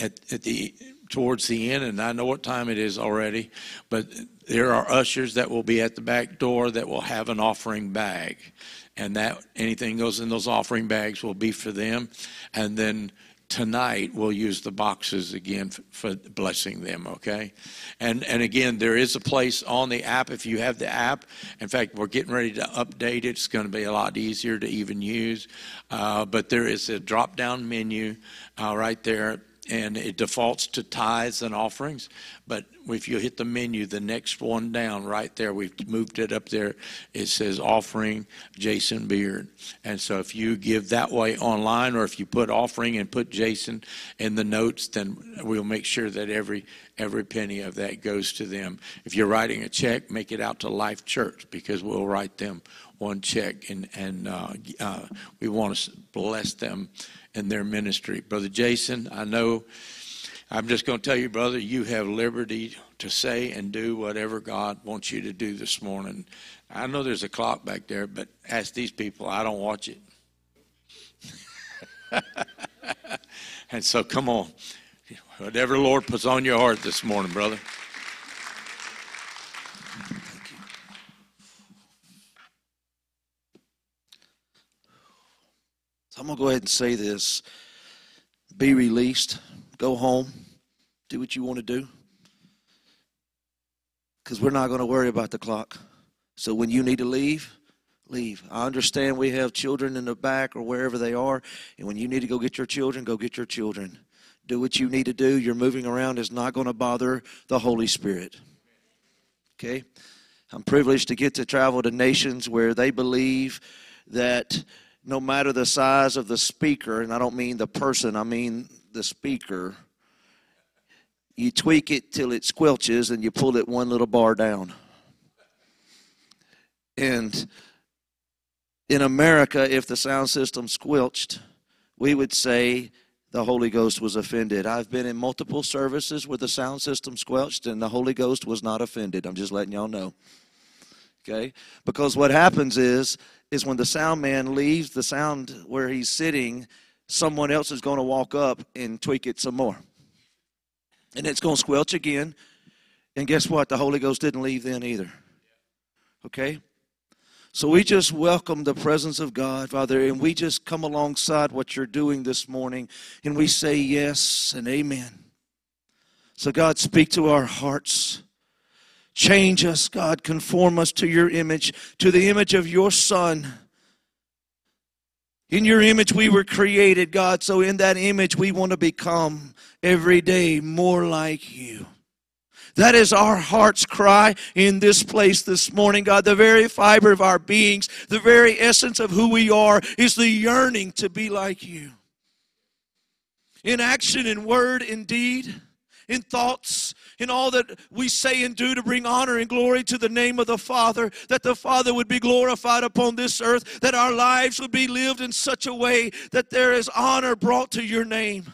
at, at the towards the end, and I know what time it is already, but there are ushers that will be at the back door that will have an offering bag, and that anything goes in those offering bags will be for them, and then tonight we'll use the boxes again for blessing them okay? And and again there is a place on the app if you have the app. In fact we're getting ready to update it. It's going to be a lot easier to even use. Uh, but there is a drop down menu uh, right there and it defaults to tithes and offerings. But if you hit the menu, the next one down right there, we've moved it up there. It says offering Jason Beard. And so if you give that way online, or if you put offering and put Jason in the notes, then we'll make sure that every every penny of that goes to them. If you're writing a check, make it out to Life Church because we'll write them one check, and and uh, uh, we want to bless them in their ministry. Brother Jason, I know. I'm just going to tell you, brother, you have liberty to say and do whatever God wants you to do this morning. I know there's a clock back there, but ask these people. I don't watch it. [LAUGHS] and so, come on. Whatever Lord puts on your heart this morning, brother. So I'm going to go ahead and say this. be released, go home, do what you want to do. Because we're not going to worry about the clock. So when you need to leave, leave. I understand we have children in the back or wherever they are, and when you need to go get your children, go get your children. Do what you need to do. Your moving around is not going to bother the Holy Spirit. Okay? I'm privileged to get to travel to nations where they believe that no matter the size of the speaker, and I don't mean the person, I mean the speaker, you tweak it till it squelches and you pull it one little bar down. And in America, if the sound system squelched, we would say the Holy Ghost was offended. I've been in multiple services where the sound system squelched and the Holy Ghost was not offended. I'm just letting y'all know. Okay? Because what happens is is when the sound man leaves the sound where he's sitting, someone else is going to walk up and tweak it some more. And it's going to squelch again. And guess what? The Holy Ghost didn't leave then either. Okay? So we just welcome the presence of God, Father, and we just come alongside what you're doing this morning, and we say yes and amen. So, God, speak to our hearts. Change us, God. Conform us to your image, to the image of your Son. In your image we were created, God. So in that image we want to become every day more like you. That is our heart's cry in this place this morning, God. The very fiber of our beings, the very essence of who we are, is the yearning to be like you. In action, in word, in deed, in thoughts, in all that we say and do to bring honor and glory to the name of the Father, that the Father would be glorified upon this earth, that our lives would be lived in such a way that there is honor brought to your name.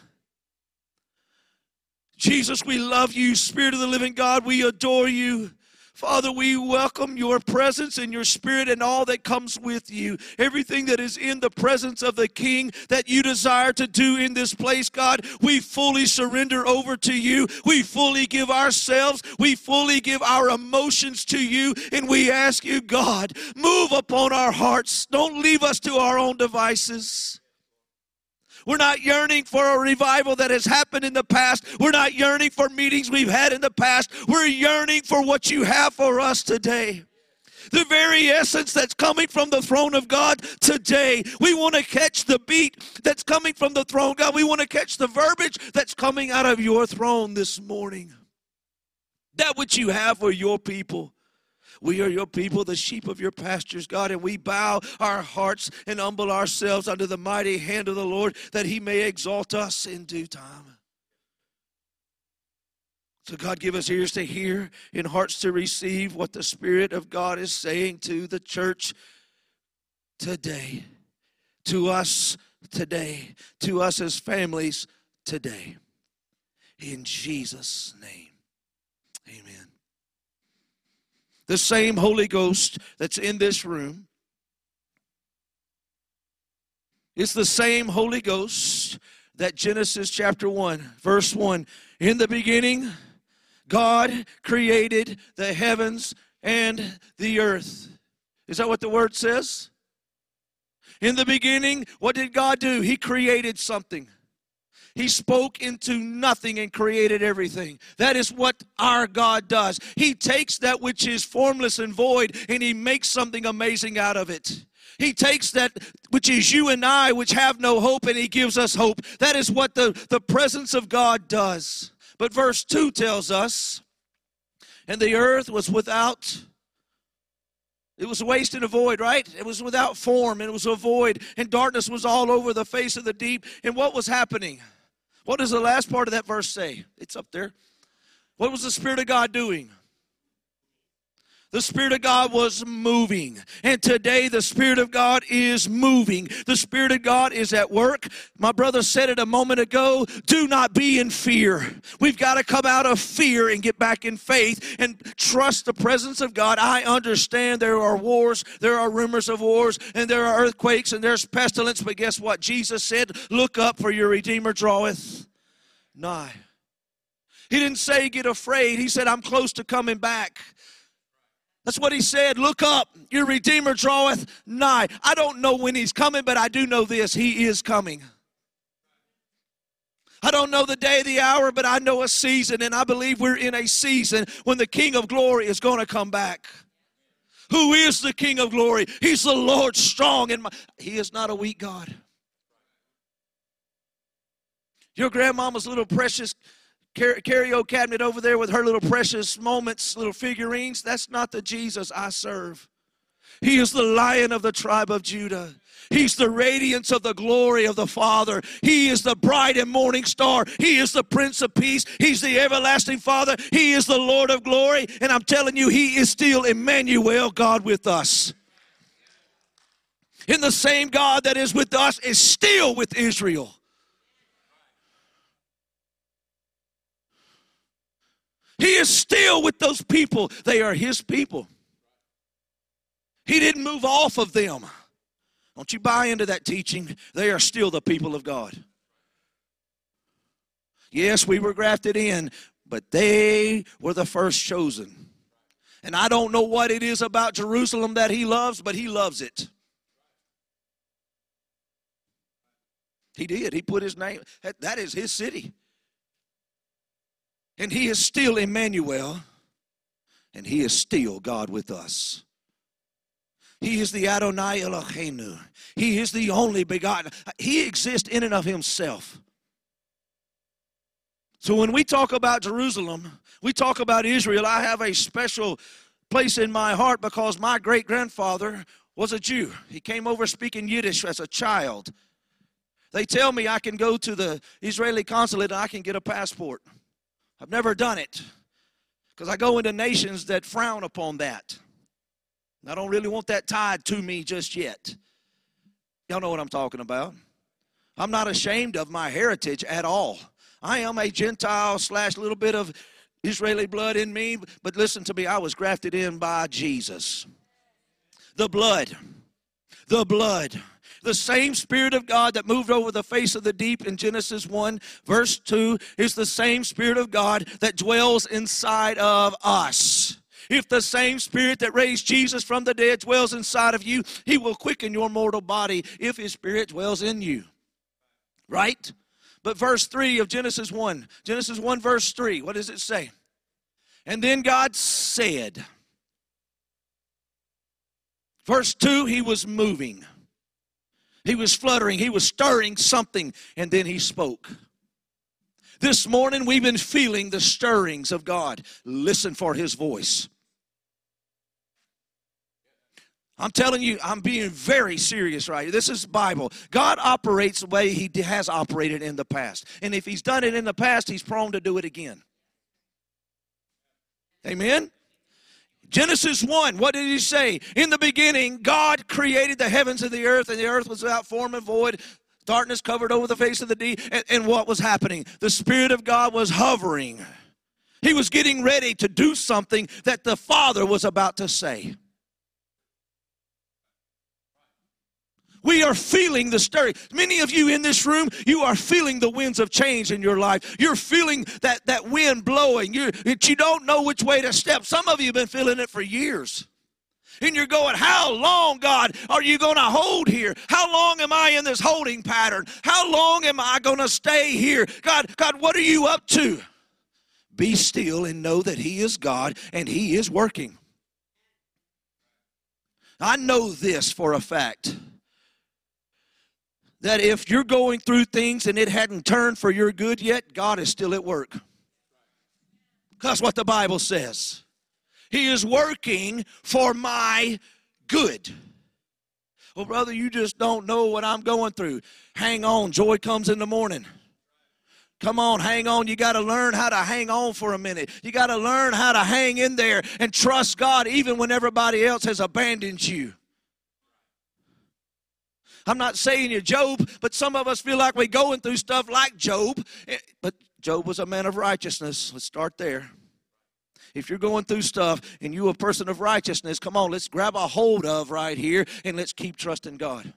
Jesus, we love you. Spirit of the living God, we adore you. Father, we welcome your presence and your spirit and all that comes with you. Everything that is in the presence of the King that you desire to do in this place, God, we fully surrender over to you. We fully give ourselves, we fully give our emotions to you, and we ask you, God, move upon our hearts. Don't leave us to our own devices. We're not yearning for a revival that has happened in the past. We're not yearning for meetings we've had in the past. We're yearning for what you have for us today. The very essence that's coming from the throne of God today. We want to catch the beat that's coming from the throne, God. We want to catch the verbiage that's coming out of your throne this morning. That which you have for your people. We are your people, the sheep of your pastures, God, and we bow our hearts and humble ourselves under the mighty hand of the Lord that he may exalt us in due time. So, God, give us ears to hear and hearts to receive what the Spirit of God is saying to the church today, to us today, to us as families today. In Jesus' name, amen the same Holy Ghost that's in this room. It's the same Holy Ghost that Genesis chapter 1, verse 1. In the beginning, God created the heavens and the earth. Is that what the word says? In the beginning, what did God do? He created something. He spoke into nothing and created everything. That is what our God does. He takes that which is formless and void and He makes something amazing out of it. He takes that which is you and I, which have no hope, and He gives us hope. That is what the, the presence of God does. But verse 2 tells us, and the earth was without it was waste and a void, right? It was without form, and it was a void, and darkness was all over the face of the deep. And what was happening? What does the last part of that verse say? It's up there. What was the Spirit of God doing? The Spirit of God was moving. And today the Spirit of God is moving. The Spirit of God is at work. My brother said it a moment ago do not be in fear. We've got to come out of fear and get back in faith and trust the presence of God. I understand there are wars, there are rumors of wars, and there are earthquakes, and there's pestilence. But guess what? Jesus said, Look up, for your Redeemer draweth nigh. He didn't say get afraid. He said, I'm close to coming back. That's what he said. Look up, your Redeemer draweth nigh. I don't know when he's coming, but I do know this He is coming. I don't know the day, the hour, but I know a season, and I believe we're in a season when the King of Glory is going to come back. Who is the King of Glory? He's the Lord strong, and He is not a weak God. Your grandmama's little precious karaoke cabinet over there with her little precious moments, little figurines, that's not the Jesus I serve. He is the lion of the tribe of Judah. He's the radiance of the glory of the Father. He is the bright and morning star. He is the Prince of Peace. He's the everlasting Father. He is the Lord of glory. And I'm telling you, He is still Emmanuel, God with us. And the same God that is with us is still with Israel. He is still with those people. They are His people. He didn't move off of them. Don't you buy into that teaching. They are still the people of God. Yes, we were grafted in, but they were the first chosen. And I don't know what it is about Jerusalem that he loves, but he loves it. He did. He put his name, that is his city. And he is still Emmanuel, and he is still God with us. He is the Adonai Eloheinu. He is the only begotten. He exists in and of himself. So when we talk about Jerusalem, we talk about Israel. I have a special place in my heart because my great grandfather was a Jew. He came over speaking Yiddish as a child. They tell me I can go to the Israeli consulate and I can get a passport. I've never done it because I go into nations that frown upon that. I don't really want that tied to me just yet. Y'all know what I'm talking about. I'm not ashamed of my heritage at all. I am a Gentile slash little bit of Israeli blood in me, but listen to me, I was grafted in by Jesus. The blood. The blood. The same Spirit of God that moved over the face of the deep in Genesis 1, verse 2, is the same Spirit of God that dwells inside of us. If the same Spirit that raised Jesus from the dead dwells inside of you, He will quicken your mortal body if His Spirit dwells in you. Right? But verse 3 of Genesis 1, Genesis 1, verse 3, what does it say? And then God said, verse 2, He was moving. He was fluttering, he was stirring something, and then he spoke. This morning we've been feeling the stirrings of God. Listen for his voice. I'm telling you, I'm being very serious right here. This is Bible. God operates the way He has operated in the past. And if He's done it in the past, He's prone to do it again. Amen? Genesis 1, what did he say? In the beginning, God created the heavens and the earth, and the earth was without form and void. Darkness covered over the face of the deep. And, and what was happening? The Spirit of God was hovering. He was getting ready to do something that the Father was about to say. We are feeling the stirring. Many of you in this room, you are feeling the winds of change in your life. You're feeling that, that wind blowing. You, you don't know which way to step. Some of you have been feeling it for years. And you're going, How long, God, are you going to hold here? How long am I in this holding pattern? How long am I going to stay here? God, God, what are you up to? Be still and know that He is God and He is working. I know this for a fact that if you're going through things and it hadn't turned for your good yet, God is still at work. That's what the Bible says. He is working for my good. Well, brother, you just don't know what I'm going through. Hang on, joy comes in the morning. Come on, hang on. You got to learn how to hang on for a minute. You got to learn how to hang in there and trust God even when everybody else has abandoned you. I'm not saying you're Job, but some of us feel like we're going through stuff like Job. Eh, but Job was a man of righteousness. Let's start there. If you're going through stuff and you're a person of righteousness, come on, let's grab a hold of right here and let's keep trusting God.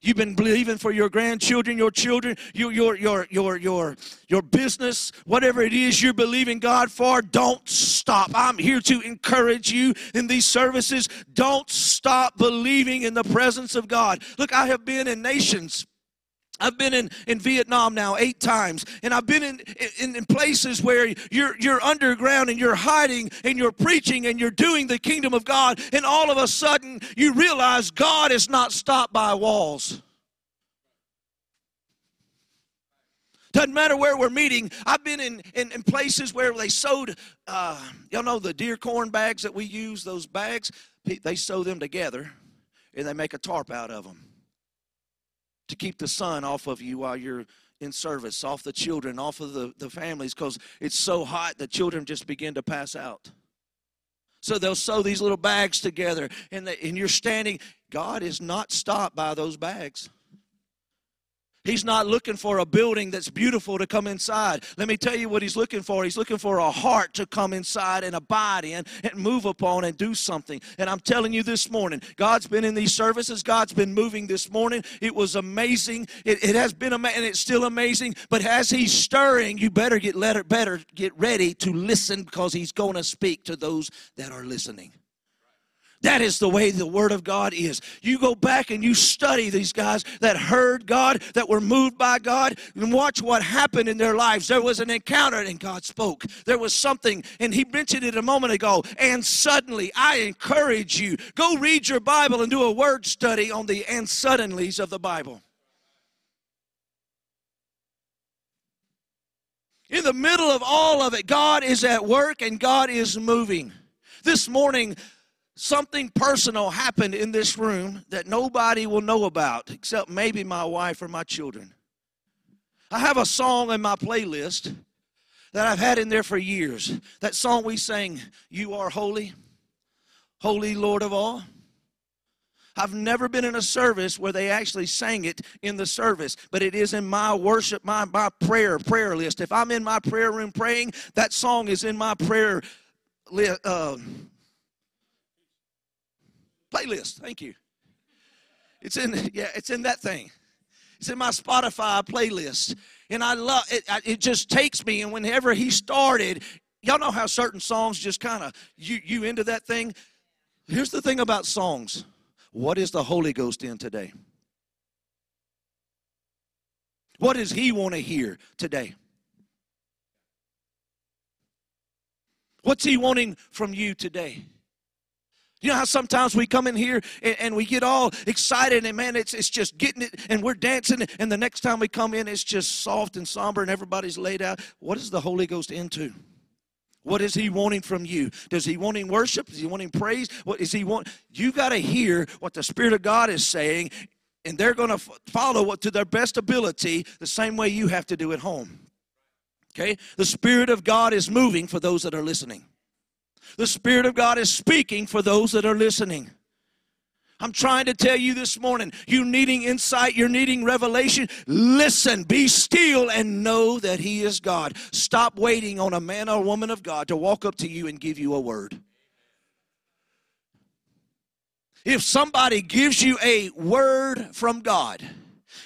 You've been believing for your grandchildren, your children, your, your, your, your, your, your business, whatever it is you're believing God for, don't stop. I'm here to encourage you in these services. Don't stop believing in the presence of God. Look, I have been in nations I've been in, in Vietnam now eight times, and I've been in, in, in places where you're, you're underground and you're hiding and you're preaching and you're doing the kingdom of God, and all of a sudden you realize God is not stopped by walls. Doesn't matter where we're meeting. I've been in, in, in places where they sewed, uh, y'all know the deer corn bags that we use, those bags? They sew them together and they make a tarp out of them to keep the sun off of you while you're in service, off the children, off of the, the families, because it's so hot the children just begin to pass out. So they'll sew these little bags together, and, the, and you're standing. God is not stopped by those bags. He's not looking for a building that's beautiful to come inside. Let me tell you what he's looking for. He's looking for a heart to come inside and abide in and move upon and do something. And I'm telling you this morning, God's been in these services. God's been moving this morning. It was amazing. It, it has been amazing, and it's still amazing. But as he's stirring, you better get let better get ready to listen because he's going to speak to those that are listening. That is the way the Word of God is. You go back and you study these guys that heard God, that were moved by God, and watch what happened in their lives. There was an encounter and God spoke. There was something, and He mentioned it a moment ago. And suddenly, I encourage you go read your Bible and do a word study on the and suddenlies of the Bible. In the middle of all of it, God is at work and God is moving. This morning, something personal happened in this room that nobody will know about except maybe my wife or my children. I have a song in my playlist that I've had in there for years. That song we sang, You Are Holy, Holy Lord of All. I've never been in a service where they actually sang it in the service, but it is in my worship, my, my prayer, prayer list. If I'm in my prayer room praying, that song is in my prayer list. Uh, playlist. Thank you. It's in [LAUGHS] yeah, it's in that thing. It's in my Spotify playlist, and I love it. It just takes me. And whenever he started, y'all know how certain songs just kind of you you into that thing. Here's the thing about songs. What is the Holy Ghost in today? What does he want to hear today? What's he wanting from you today? You know how sometimes we come in here and, and, we get all excited and man, it's, it's just getting it and we're dancing and the next time we come in, it's just soft and somber and everybody's laid out. What is the Holy Ghost into? What is he wanting from you? Does he want wanting worship? Does he wanting praise? What is he want? You got to hear what the Spirit of God is saying, and they're going to follow what to their best ability, the same way you have to do at home. Okay? The Spirit of God is moving for those that are listening. The Spirit of God is speaking for those that are listening. I'm trying to tell you this morning, you're needing insight, you're needing revelation. Listen, be still and know that He is God. Stop waiting on a man or woman of God to walk up to you and give you a word. If somebody gives you a word from God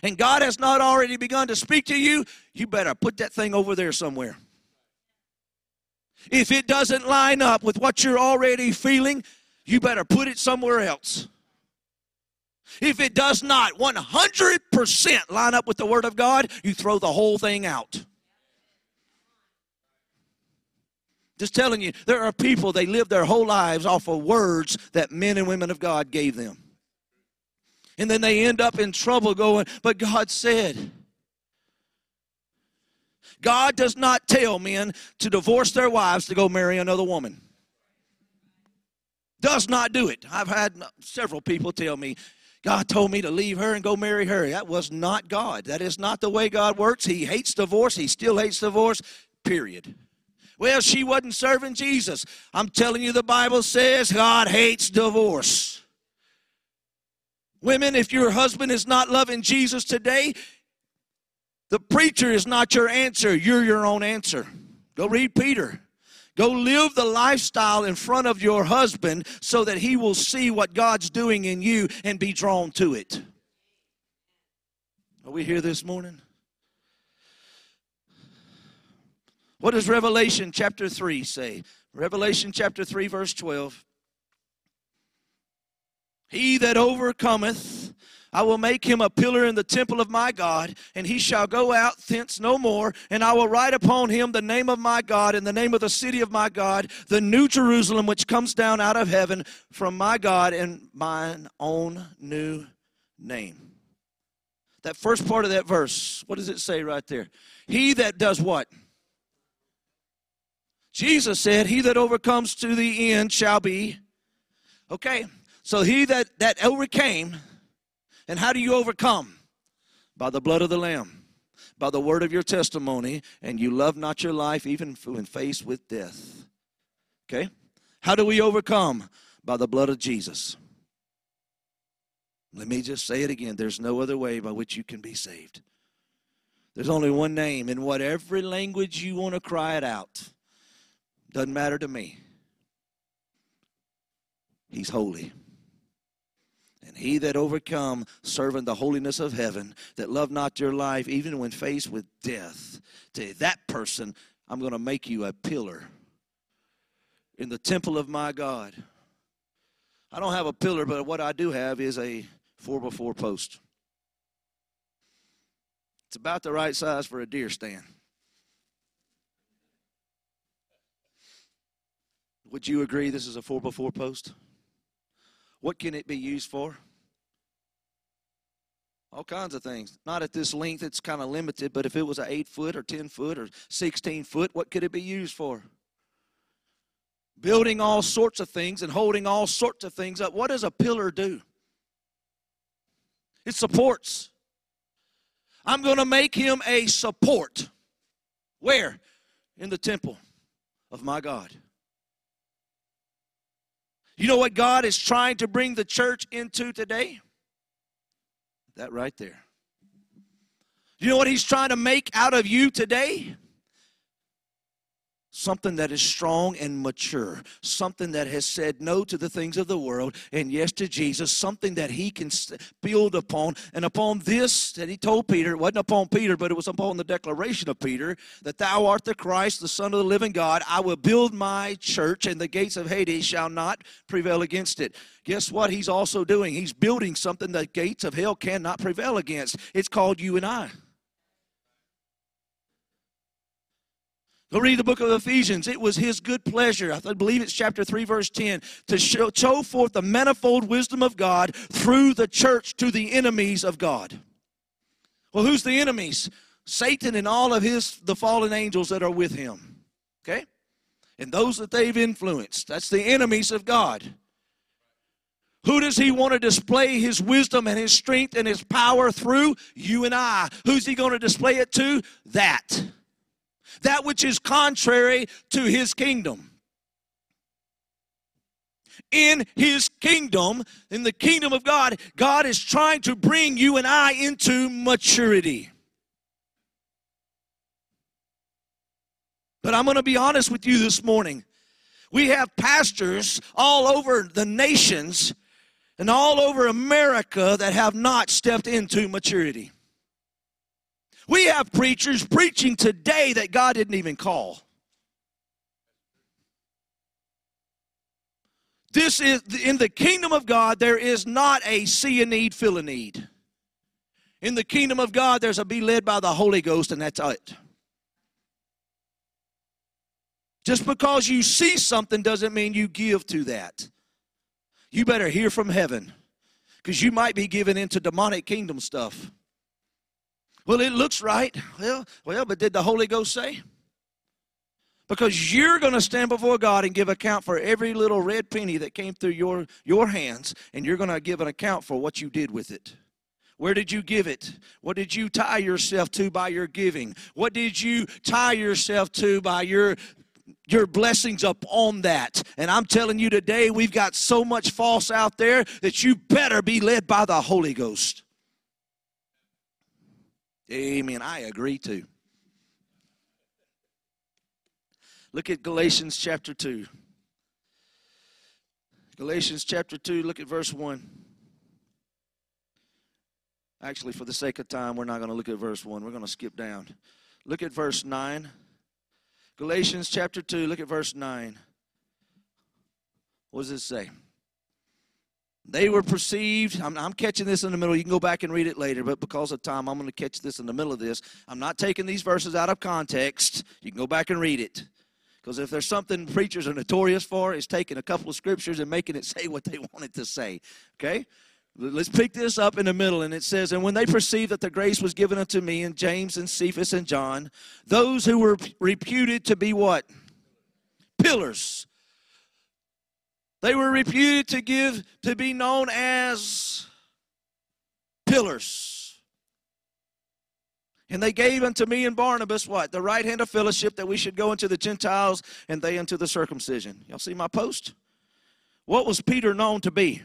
and God has not already begun to speak to you, you better put that thing over there somewhere. If it doesn't line up with what you're already feeling, you better put it somewhere else. If it does not 100% line up with the Word of God, you throw the whole thing out. Just telling you, there are people, they live their whole lives off of words that men and women of God gave them. And then they end up in trouble going, but God said. God does not tell men to divorce their wives to go marry another woman. Does not do it. I've had several people tell me, God told me to leave her and go marry her. That was not God. That is not the way God works. He hates divorce. He still hates divorce, period. Well, she wasn't serving Jesus. I'm telling you, the Bible says God hates divorce. Women, if your husband is not loving Jesus today, the preacher is not your answer, you're your own answer. Go read Peter. Go live the lifestyle in front of your husband so that he will see what God's doing in you and be drawn to it. Are we here this morning? What does Revelation chapter 3 say? Revelation chapter 3, verse 12. He that overcometh I will make him a pillar in the temple of my God, and he shall go out thence no more. And I will write upon him the name of my God and the name of the city of my God, the new Jerusalem, which comes down out of heaven from my God, and mine own new name. That first part of that verse, what does it say right there? He that does what? Jesus said, He that overcomes to the end shall be. Okay, so he that, that overcame, and how do you overcome? By the blood of the Lamb, by the word of your testimony, and you love not your life even when faced with death. Okay? How do we overcome? By the blood of Jesus. Let me just say it again. There's no other way by which you can be saved. There's only one name, in whatever language you want to cry it out. Doesn't matter to me. He's holy. And he that overcome, serving the holiness of heaven, that love not your life, even when faced with death, to that person, I'm going to make you a pillar in the temple of my God. I don't have a pillar, but what I do have is a four by four post. It's about the right size for a deer stand. Would you agree this is a four by four post? What can it be used for? All kinds of things. Not at this length, it's kind of limited, but if it was an 8 foot or 10 foot or 16 foot, what could it be used for? Building all sorts of things and holding all sorts of things up. What does a pillar do? It supports. I'm going to make him a support. Where? In the temple of my God. You know what God is trying to bring the church into today? That right there. You know what He's trying to make out of you today? Something that is strong and mature. Something that has said no to the things of the world and yes to Jesus. Something that he can build upon. And upon this that he told Peter, it wasn't upon Peter, but it was upon the declaration of Peter that thou art the Christ, the Son of the living God. I will build my church, and the gates of Hades shall not prevail against it. Guess what he's also doing? He's building something the gates of hell cannot prevail against. It's called you and I. Go read the book of Ephesians. It was his good pleasure, I believe it's chapter 3, verse 10, to show, show forth the manifold wisdom of God through the church to the enemies of God. Well, who's the enemies? Satan and all of his the fallen angels that are with him. Okay? And those that they've influenced. That's the enemies of God. Who does he want to display his wisdom and his strength and his power through? You and I. Who's he going to display it to? That that which is contrary to his kingdom. In his kingdom, in the kingdom of God, God is trying to bring you and I into maturity. But I'm going to be honest with you this morning. We have pastors all over the nations and all over America that have not stepped into maturity. We have preachers preaching today that God didn't even call. This is in the kingdom of God, there is not a see a need, fill a need. In the kingdom of God, there's a be led by the Holy Ghost, and that's it. Just because you see something doesn't mean you give to that. You better hear from heaven because you might be giving into demonic kingdom stuff. Well, it looks right. Well, well, but did the Holy Ghost say? Because you're going to stand before God and give account for every little red penny that came through your, your hands, and you're going to give an account for what you did with it. Where did you give it? What did you tie yourself to by your giving? What did you tie yourself to by your your blessings up on that. And I'm telling you today, we've got so much false out there that you better be led by the Holy Ghost. Amen. I agree too. Look at Galatians chapter 2. Galatians chapter 2, look at verse 1. Actually, for the sake of time, we're not going to look at verse 1. We're going to skip down. Look at verse 9. Galatians chapter 2, look at verse 9. What does it say? They were perceived, I'm, I'm catching this in the middle. You can go back and read it later, but because of time, I'm going to catch this in the middle of this. I'm not taking these verses out of context. You can go back and read it. Because if there's something preachers are notorious for, it's taking a couple of scriptures and making it [LAUGHS] say what they want it to say. Okay? Let's pick this up in the middle, and it says, And when they perceived that the grace was given unto me, and James and Cephas and John, those who were reputed to be what? Pillars. They were reputed to give to be known as pillars. And they gave unto me and Barnabas what? The right hand of fellowship that we should go into the Gentiles and they unto the circumcision. Y'all see my post? What was Peter known to be?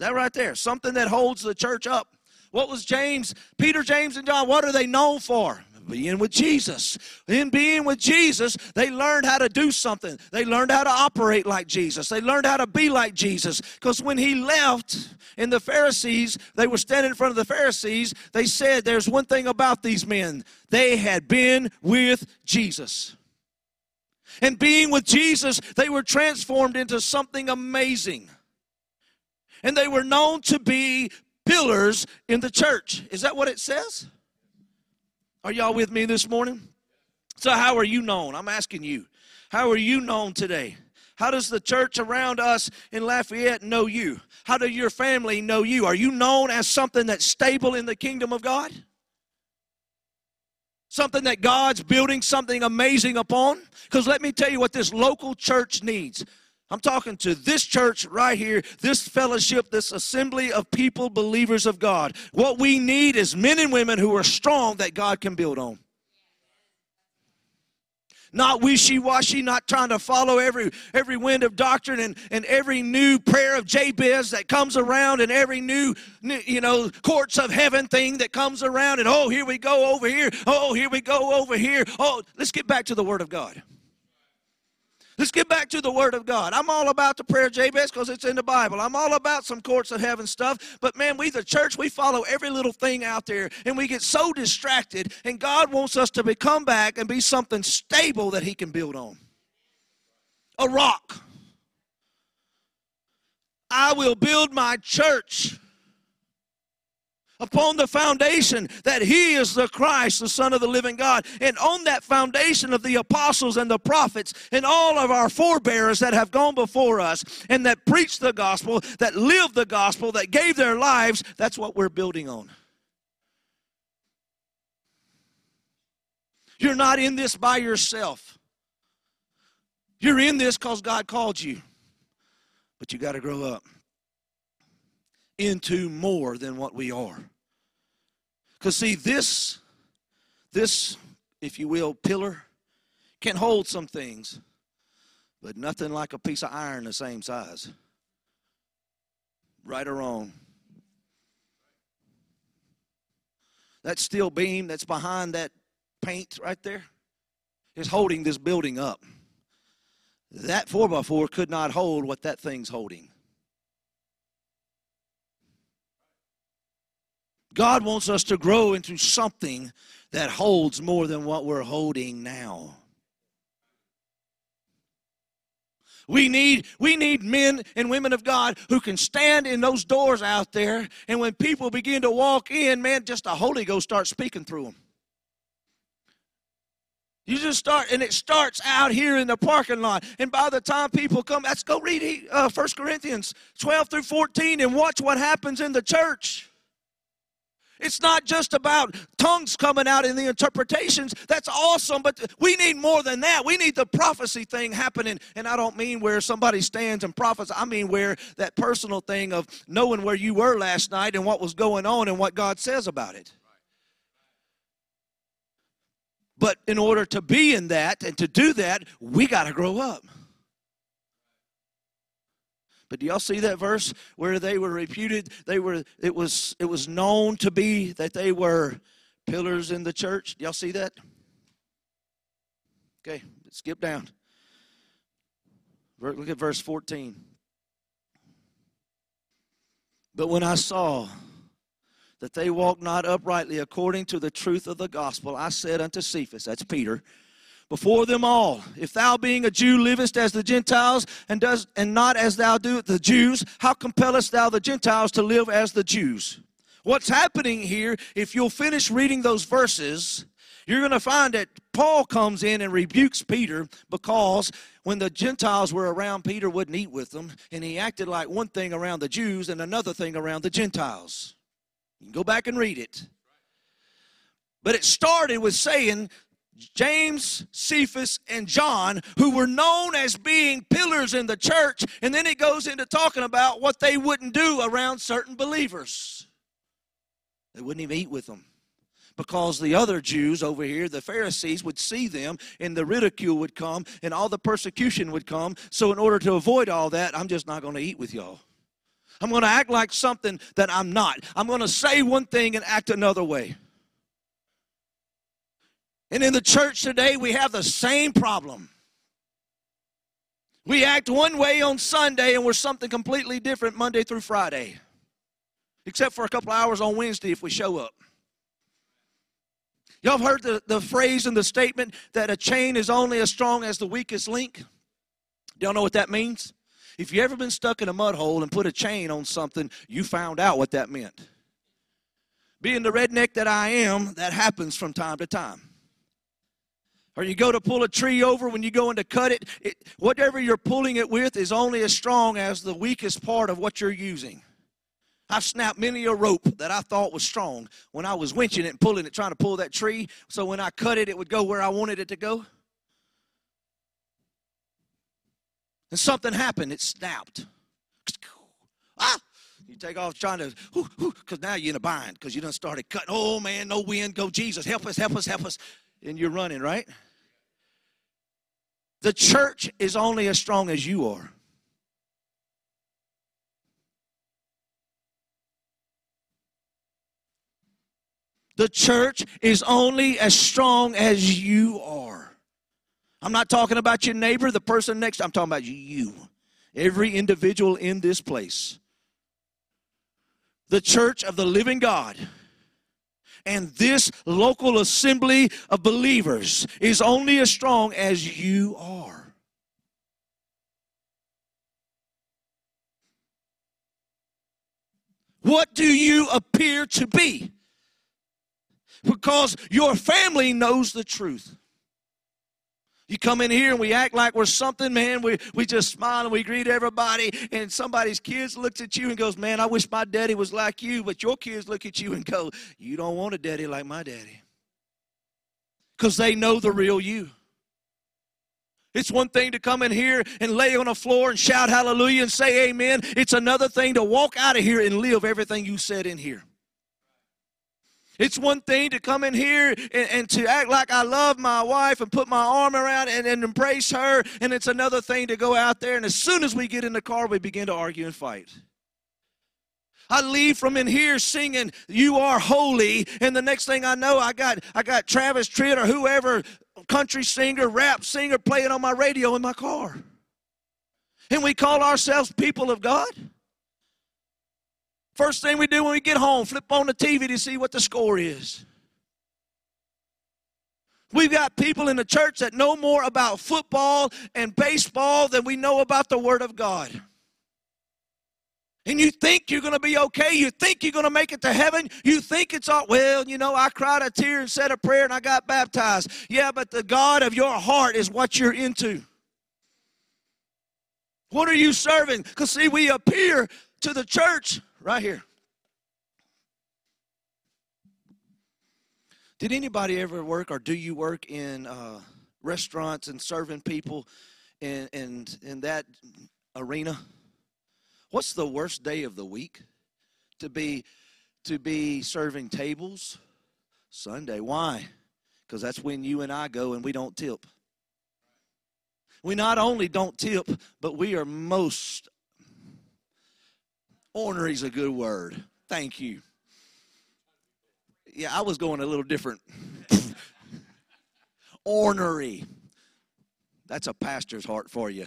That right there, something that holds the church up. What was James, Peter, James, and John? What are they known for? Being with Jesus. In being with Jesus, they learned how to do something. They learned how to operate like Jesus. They learned how to be like Jesus. Because when he left, and the Pharisees, they were standing in front of the Pharisees, they said, There's one thing about these men. They had been with Jesus. And being with Jesus, they were transformed into something amazing. And they were known to be pillars in the church. Is that what it says? Are y'all with me this morning? So, how are you known? I'm asking you. How are you known today? How does the church around us in Lafayette know you? How do your family know you? Are you known as something that's stable in the kingdom of God? Something that God's building something amazing upon? Because let me tell you what this local church needs. I'm talking to this church right here, this fellowship, this assembly of people, believers of God. What we need is men and women who are strong that God can build on. Not wishy-washy, not trying to follow every every wind of doctrine and, and every new prayer of Jabez that comes around and every new, new you know courts of heaven thing that comes around and oh here we go over here oh here we go over here oh let's get back to the Word of God. Let's get back to the Word of God. I'm all about the prayer Jabez because it's in the Bible. I'm all about some courts of heaven stuff. But man, we, the church, we follow every little thing out there and we get so distracted. And God wants us to become back and be something stable that He can build on. A rock. I will build my church upon the foundation that He is the Christ, the Son of the living God. And on that foundation of the apostles and the prophets and all of our forebears that have gone before us and that preached the gospel, that lived the gospel, that gave their lives, that's what we're building on. You're not in this by yourself. You're in this because God called you. But you got to grow up into more than what we are. Because, see, this, this, if you will, pillar can hold some things, but nothing like a piece of iron the same size. Right or wrong. That steel beam that's behind that paint right there is holding this building up. That 4x4 could not hold what that thing's holding. God wants us to grow into something that holds more than what we're holding now. We need, we need men and women of God who can stand in those doors out there, and when people begin to walk in, man, just the Holy Ghost starts speaking through them. You just start, and it starts out here in the parking lot. And by the time people come, let's go read uh, 1 Corinthians 12 through 14 and watch what happens in the church. It's not just about tongues coming out in the interpretations. That's awesome, but we need more than that. We need the prophecy thing happening. And I don't mean where somebody stands and prophets. I mean where that personal thing of knowing where you were last night and what was going on and what God says about it. But in order to be in that and to do that, we got to grow up. But do y'all see that verse where they were reputed? They were it was it was known to be that they were pillars in the church. Do y'all see that? Okay, skip down. Look at verse 14. But when I saw that they walked not uprightly according to the truth of the gospel, I said unto Cephas, that's Peter, before them all. If thou being a Jew livest as the Gentiles and does and not as thou do the Jews, how compellest thou the Gentiles to live as the Jews? What's happening here, if you'll finish reading those verses, you're going to find that Paul comes in and rebukes Peter because when the Gentiles were around, Peter wouldn't eat with them, and he acted like one thing around the Jews and another thing around the Gentiles. You can go back and read it. But it started with saying James, Cephas, and John, who were known as being pillars in the church, and then it goes into talking about what they wouldn't do around certain believers. They wouldn't even eat with them because the other Jews over here, the Pharisees, would see them and the ridicule would come and all the persecution would come. So, in order to avoid all that, I'm just not going to eat with y'all. I'm going to act like something that I'm not. I'm going to say one thing and act another way. And in the church today, we have the same problem. We act one way on Sunday and we're something completely different Monday through Friday, except for a couple hours on Wednesday if we show up. Y'all have heard the, the phrase and the statement that a chain is only as strong as the weakest link? Y'all know what that means? If you ever been stuck in a mud hole and put a chain on something, you found out what that meant. Being the redneck that I am, that happens from time to time. Or you go to pull a tree over when you go in to cut it, it, whatever you're pulling it with is only as strong as the weakest part of what you're using. I've snapped many a rope that I thought was strong when I was winching it and pulling it, trying to pull that tree, so when I cut it, it would go where I wanted it to go. And something happened, it snapped. Ah! You take off trying to, because now you're in a bind because you done started cutting. Oh man, no wind, go Jesus, help us, help us, help us. And you're running, right? The church is only as strong as you are. The church is only as strong as you are. I'm not talking about your neighbor, the person next, I'm talking about you. Every individual in this place. The church of the living God and this local assembly of believers is only as strong as you are. What do you appear to be? because your family knows the truth. You come in here and we act like we're something, man. We, we just smile and we greet everybody, and somebody's kids looks at you and goes, Man, I wish my daddy was like you. But your kids look at you and go, You don't want a daddy like my daddy. Because they know the real you. It's one thing to come in here and lay on the floor and shout hallelujah and say amen. It's another thing to walk out of here and live everything you said in here. It's one thing to come in here and, and, to act like I love my wife and put my arm around and, and embrace her. And it's another thing to go out there and as soon as we get in the car, we begin to argue and fight. I leave from in here singing, You are holy. And the next thing I know, I got I got Travis Tritt or whoever, country singer, rap singer playing on my radio in my car. And we call ourselves people of God. First thing we do when we get home, flip on the TV to see what the score is. We've got people in the church that know more about football and baseball than we know about the Word of God. And you think you're going to be okay. You think you're going to make it to heaven. You think it's all, well, you know, I cried a tear and said a prayer and I got baptized. Yeah, but the God of your heart is what you're into. What are you serving? Because, see, we appear to the church right here. Did anybody ever work or do you work in uh, restaurants and serving people in, in, in that arena? What's the worst day of the week to be to be serving tables? Sunday. Why? Because that's when you and I go and we don't tip. We not only don't tip, but we are most Ornery is a good word. Thank you. Yeah, I was going a little different. [LAUGHS] Ornery. That's a pastor's heart for you.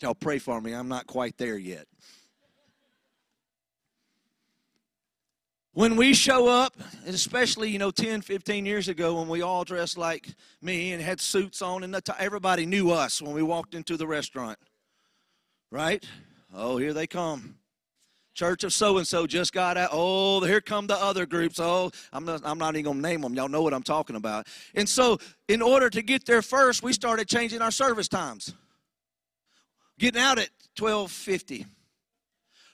Y'all pray for me. I'm not quite there yet. when we show up, especially, you know, 10, 15 years ago when we all dressed like me and had suits on, and everybody knew us when we walked into the restaurant, right? Oh, here they come. Church of so and so just got out. Oh, here come the other groups. Oh, I'm not, I'm not even going to name them. Y'all know what I'm talking about. And so, in order to get there first, we started changing our service times. Getting out at 1250.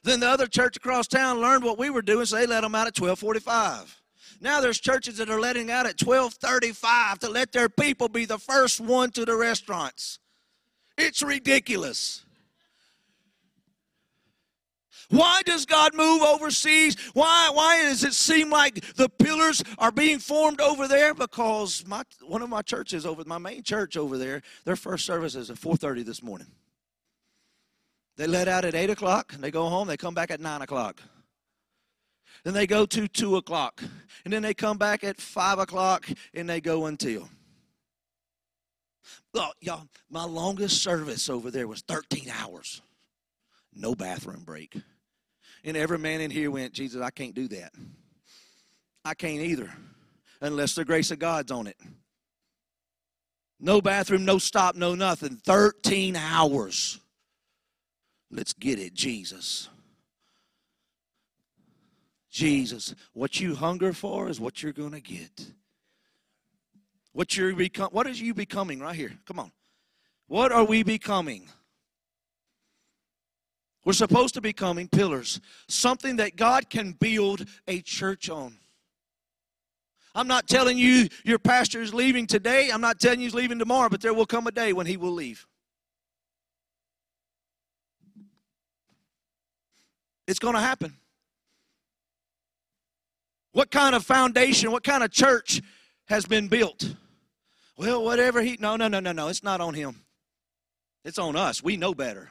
Then the other church across town learned what we were doing, so they let them out at 1245. Now there's churches that are letting out at 1235 to let their people be the first one to the restaurants. It's ridiculous. Why does God move overseas? Why, why does it seem like the pillars are being formed over there? Because my, one of my churches over, my main church over there, their first service is at 4.30 this morning. They let out at 8 o'clock, and they go home, they come back at 9 o'clock. Then they go to 2 o'clock. And then they come back at 5 o'clock, and they go until. Y'all, my longest service over there was 13 hours. No bathroom break. And every man in here went, Jesus, I can't do that. I can't either, unless the grace of God's on it. No bathroom, no stop, no nothing. 13 hours. Let's get it, Jesus. Jesus, what you hunger for is what you're going to get. What you're become what is you becoming right here? Come on. What are we becoming? We're supposed to be becoming pillars, something that God can build a church on. I'm not telling you your pastor is leaving today. I'm not telling you he's leaving tomorrow, but there will come a day when he will leave. It's going to happen. What kind of foundation, what kind of church has been built? Well, whatever he. No, no, no, no, no. It's not on him. It's on us. We know better.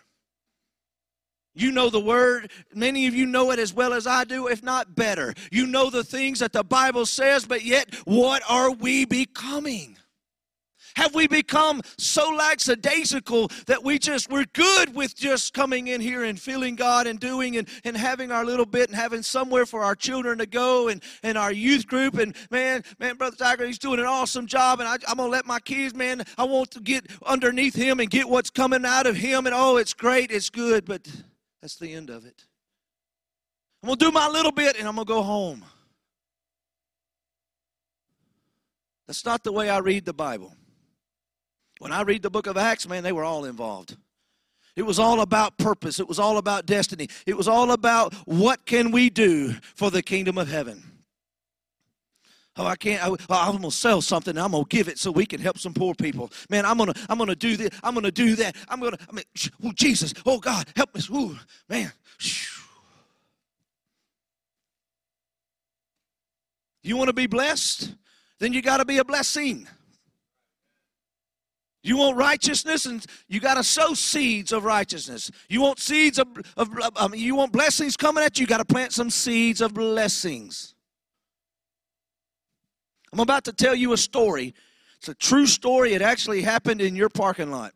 You know the word. Many of you know it as well as I do, if not better. You know the things that the Bible says, but yet, what are we becoming? Have we become so lackadaisical that we just, we're good with just coming in here and feeling God and doing and, and having our little bit and having somewhere for our children to go and, and our youth group. And man, man, Brother Tiger, he's doing an awesome job. And I, I'm going to let my kids, man, I want to get underneath him and get what's coming out of him. And oh, it's great, it's good, but that's the end of it. I'm going to do my little bit and I'm going to go home. That's not the way I read the Bible. When I read the book of Acts, man, they were all involved. It was all about purpose. It was all about destiny. It was all about what can we do for the kingdom of heaven. Oh, I can't. I, am gonna sell something. I'm gonna give it so we can help some poor people. Man, I'm gonna. I'm gonna do this. I'm gonna do that. I'm gonna. I mean, oh Jesus. Oh God, help us. Ooh, man. You want to be blessed? Then you got to be a blessing. You want righteousness, and you got to sow seeds of righteousness. You want seeds of, of, um, you want blessings coming at you. You got to plant some seeds of blessings. I'm about to tell you a story. It's a true story. It actually happened in your parking lot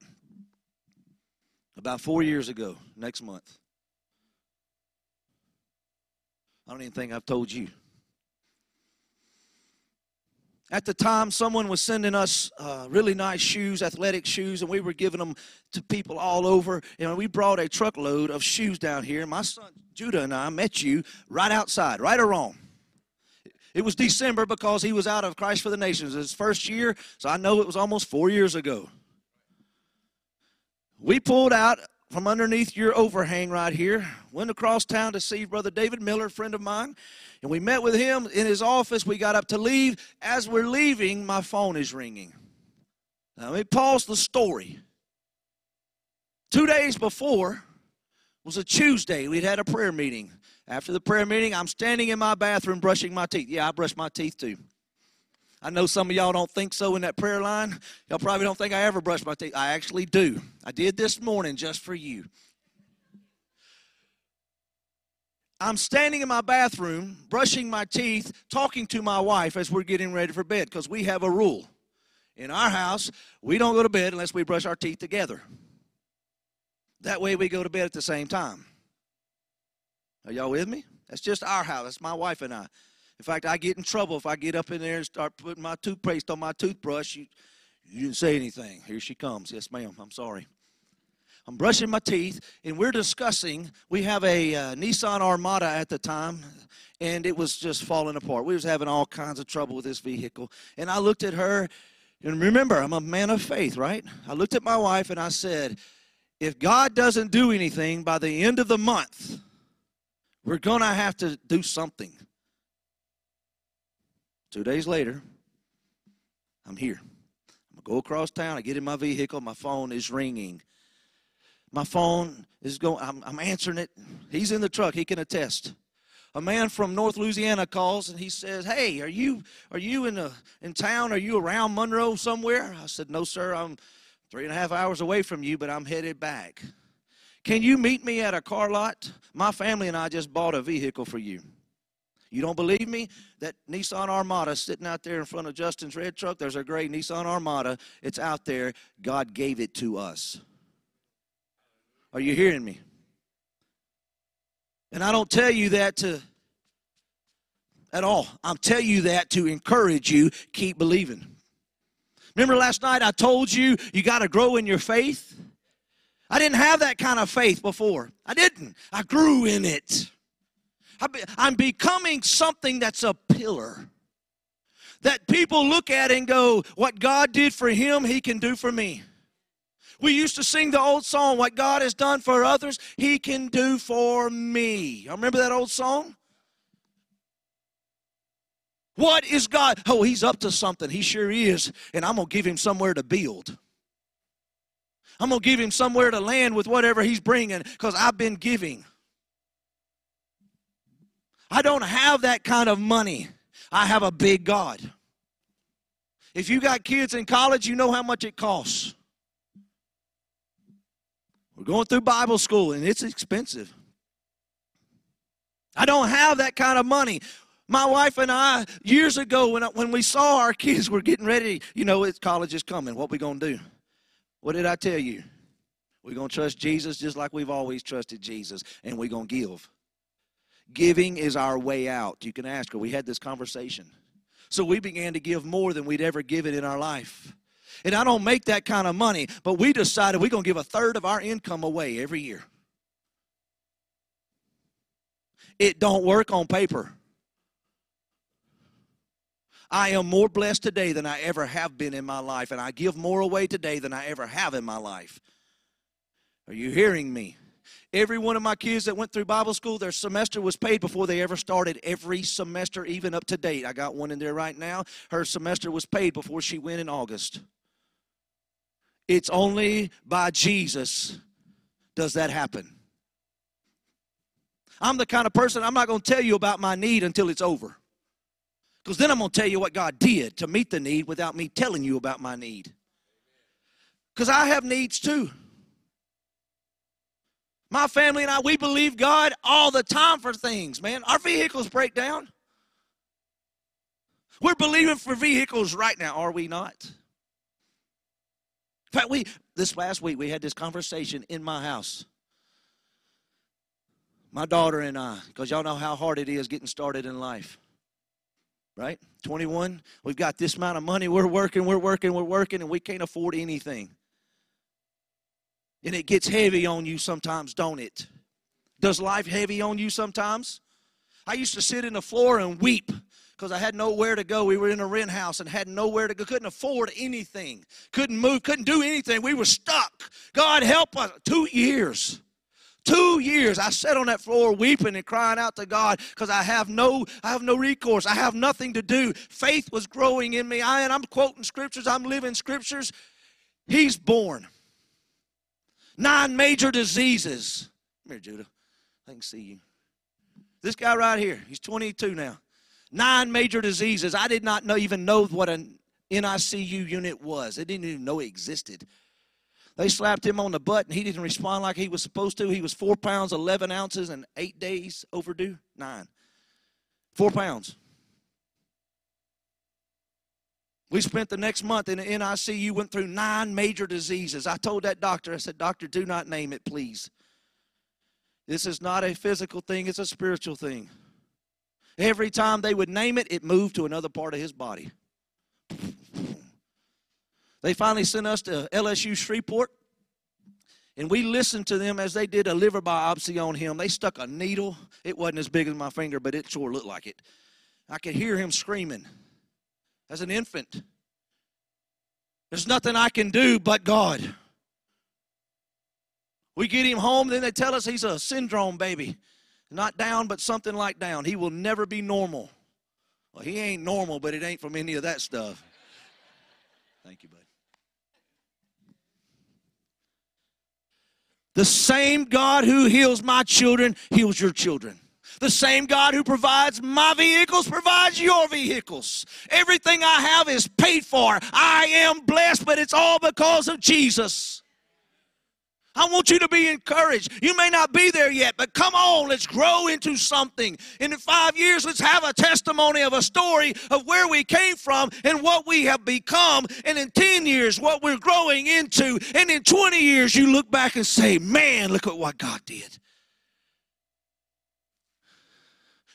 about four years ago. Next month. I don't even think I've told you. At the time, someone was sending us uh, really nice shoes, athletic shoes, and we were giving them to people all over. And we brought a truckload of shoes down here. My son Judah and I met you right outside, right or wrong. It was December because he was out of Christ for the Nations his first year, so I know it was almost four years ago. We pulled out from underneath your overhang right here, went across town to see Brother David Miller, friend of mine, and we met with him in his office. We got up to leave. As we're leaving, my phone is ringing. Now, let me pause the story. Two days before was a Tuesday. We'd had a prayer meeting. After the prayer meeting, I'm standing in my bathroom brushing my teeth. Yeah, I brush my teeth too. I know some of y'all don't think so in that prayer line. Y'all probably don't think I ever brush my teeth. I actually do. I did this morning just for you. I'm standing in my bathroom, brushing my teeth, talking to my wife as we're getting ready for bed because we have a rule. In our house, we don't go to bed unless we brush our teeth together. That way we go to bed at the same time. Are y'all with me? That's just our house. That's my wife and I. In fact, I get in trouble if I get up in there and start putting my toothpaste on my toothbrush. You, you didn't say anything. Here she comes. Yes, ma'am. I'm sorry. I'm brushing my teeth, and we're discussing. We have a uh, Nissan Armada at the time, and it was just falling apart. We was having all kinds of trouble with this vehicle, and I looked at her, and remember, I'm a man of faith, right? I looked at my wife and I said, "If God doesn't do anything by the end of the month, we're gonna have to do something." Two days later, I'm here. I'm gonna go across town. I get in my vehicle. My phone is ringing my phone is going, I'm, I'm answering it. He's in the truck, he can attest. A man from North Louisiana calls and he says, Hey, are you are you in a, in town? Are you around Monroe somewhere? I said, No, sir, I'm three and a half hours away from you, but I'm headed back. Can you meet me at a car lot? My family and I just bought a vehicle for you. You don't believe me? That Nissan Armada sitting out there in front of Justin's red truck, there's a gray Nissan Armada. It's out there. God gave it to us. Are you hearing me? And I don't tell you that to at all. I'm telling you that to encourage you, keep believing. Remember last night I told you you got to grow in your faith? I didn't have that kind of faith before. I didn't. I grew in it. I'm becoming something that's a pillar that people look at and go, What God did for him, he can do for me. We used to sing the old song, What God has done for others, He can do for me. I remember that old song? What is God? Oh, He's up to something. He sure is. And I'm going to give Him somewhere to build. I'm going to give Him somewhere to land with whatever He's bringing because I've been giving. I don't have that kind of money. I have a big God. If you got kids in college, you know how much it costs. We're going through Bible school and it's expensive. I don't have that kind of money. My wife and I, years ago, when, when we saw our kids were getting ready, you know, it's college is coming. What we going to do? What did I tell you? We're going to trust Jesus just like we've always trusted Jesus, and we're going to give. Giving is our way out. You can ask her. We had this conversation. So we began to give more than we'd ever given in our life. And I don't make that kind of money, but we decided we're going to give a third of our income away every year. It don't work on paper. I am more blessed today than I ever have been in my life, and I give more away today than I ever have in my life. Are you hearing me? Every one of my kids that went through Bible school, their semester was paid before they ever started. Every semester, even up to date. I got one in there right now. Her semester was paid before she went in August. It's only by Jesus does that happen. I'm the kind of person I'm not going to tell you about my need until it's over. Because then I'm going to tell you what God did to meet the need without me telling you about my need. Because I have needs too. My family and I, we believe God all the time for things, man. Our vehicles break down. We're believing for vehicles right now, are we not? In fact, we this last week we had this conversation in my house. My daughter and I, because y'all know how hard it is getting started in life. Right? 21, we've got this amount of money, we're working, we're working, we're working, and we can't afford anything. And it gets heavy on you sometimes, don't it? Does life heavy on you sometimes? I used to sit in the floor and weep because I had nowhere to go. We were in a rent house and had nowhere to go. Couldn't afford anything. Couldn't move. Couldn't do anything. We were stuck. God help us. Two years. Two years I sat on that floor weeping and crying out to God because I have no I have no recourse. I have nothing to do. Faith was growing in me. I and I'm quoting scriptures. I'm living scriptures. He's born. Nine major diseases. Come here, Judah. I can see you. This guy right here, he's 22 now nine major diseases. I did not know, even know what an NICU unit was. I didn't even know it existed. They slapped him on the butt and he didn't respond like he was supposed to. He was four pounds, 11 ounces, and eight days overdue. Nine. Four pounds. We spent the next month in the NICU, went through nine major diseases. I told that doctor, I said, Doctor, do not name it, please. This is not a physical thing, it's a spiritual thing. Every time they would name it, it moved to another part of his body. They finally sent us to LSU Shreveport, and we listened to them as they did a liver biopsy on him. They stuck a needle. It wasn't as big as my finger, but it sure looked like it. I could hear him screaming as an infant. There's nothing I can do but God. We get him home, then they tell us he's a syndrome baby. Not down, but something like down. He will never be normal. Well, he ain't normal, but it ain't from any of that stuff. Thank you, bud. The same God who heals my children heals your children. The same God who provides my vehicles provides your vehicles. Everything I have is paid for. I am blessed, but it's all because of Jesus. I want you to be encouraged. You may not be there yet, but come on, let's grow into something. In five years, let's have a testimony of a story of where we came from and what we have become. And in 10 years, what we're growing into. And in 20 years, you look back and say, man, look at what God did.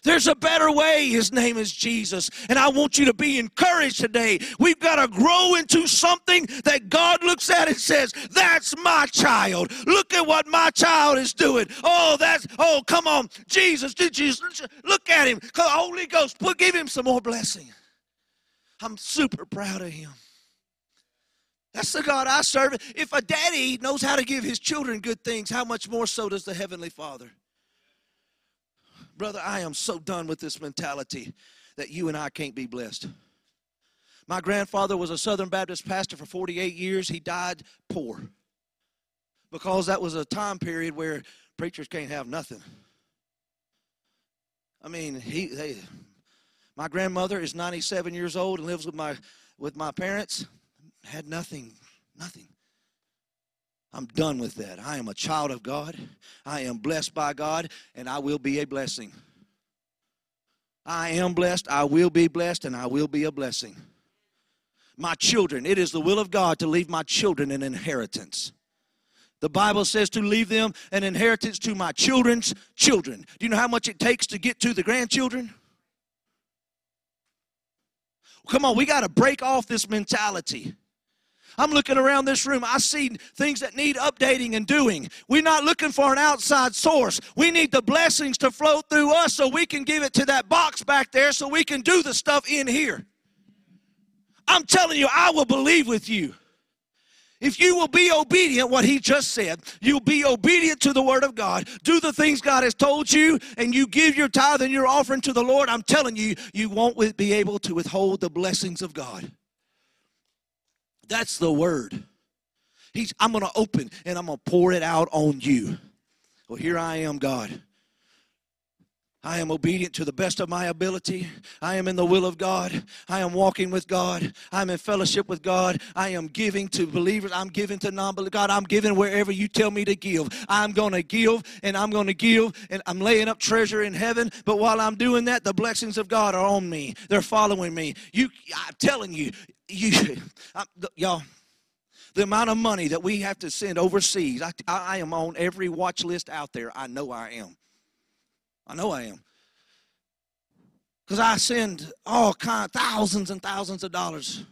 There's a better way. His name is Jesus. And I want you to be encouraged today. We've got to grow into something that God looks at and says, That's my child. Look at what my child is doing. Oh, that's, oh, come on. Jesus, did Jesus, look at him. Holy Ghost, put, give him some more blessing. I'm super proud of him. That's the God I serve. If a daddy knows how to give his children good things, how much more so does the Heavenly Father? Brother, I am so done with this mentality that you and I can't be blessed. My grandfather was a Southern Baptist pastor for 48 years. He died poor because that was a time period where preachers can't have nothing. I mean, he, they, my grandmother is 97 years old and lives with my with my parents. Had nothing, nothing. I'm done with that. I am a child of God. I am blessed by God, and I will be a blessing. I am blessed, I will be blessed, and I will be a blessing. My children, it is the will of God to leave my children an inheritance. The Bible says to leave them an inheritance to my children's children. Do you know how much it takes to get to the grandchildren? Come on, we got to break off this mentality. I'm looking around this room. I see things that need updating and doing. We're not looking for an outside source. We need the blessings to flow through us so we can give it to that box back there so we can do the stuff in here. I'm telling you, I will believe with you. If you will be obedient, what he just said, you'll be obedient to the word of God, do the things God has told you, and you give your tithe and your offering to the Lord, I'm telling you, you won't be able to withhold the blessings of God. That's the word. He's, I'm going to open and I'm going to pour it out on you. Well, here I am, God. I am obedient to the best of my ability. I am in the will of God. I am walking with God. I'm in fellowship with God. I am giving to believers. I'm giving to non believers. God, I'm giving wherever you tell me to give. I'm going to give and I'm going to give and I'm laying up treasure in heaven. But while I'm doing that, the blessings of God are on me. They're following me. You, I'm telling you, you, I, y'all, the amount of money that we have to send overseas, I, I am on every watch list out there. I know I am. I know I am. Because I send all kind thousands and thousands of dollars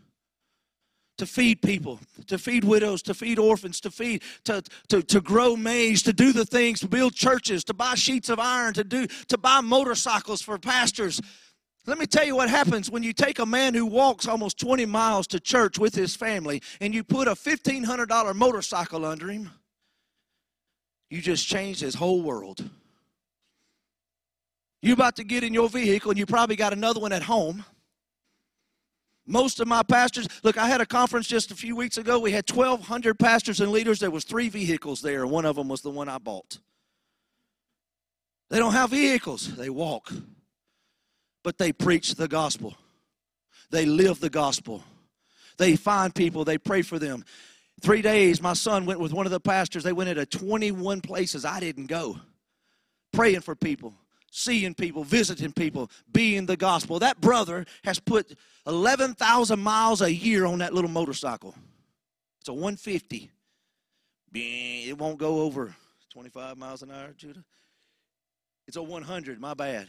to feed people, to feed widows, to feed orphans, to feed, to, to, to grow maize, to do the things, to build churches, to buy sheets of iron, to do to buy motorcycles for pastors. Let me tell you what happens when you take a man who walks almost 20 miles to church with his family and you put a $1,500 motorcycle under him. You just changed his whole world. You're about to get in your vehicle and you probably got another one at home. Most of my pastors, look, I had a conference just a few weeks ago. We had 1,200 pastors and leaders. There was three vehicles there, and one of them was the one I bought. They don't have vehicles, they walk. But they preach the gospel. They live the gospel. They find people, they pray for them. Three days, my son went with one of the pastors. They went into 21 places I didn't go, praying for people seeing people, visiting people, being the gospel. That brother has put 11,000 miles a year on that little motorcycle. It's a 150. It won't go over 25 miles an hour, Judah. It's a 100, my bad.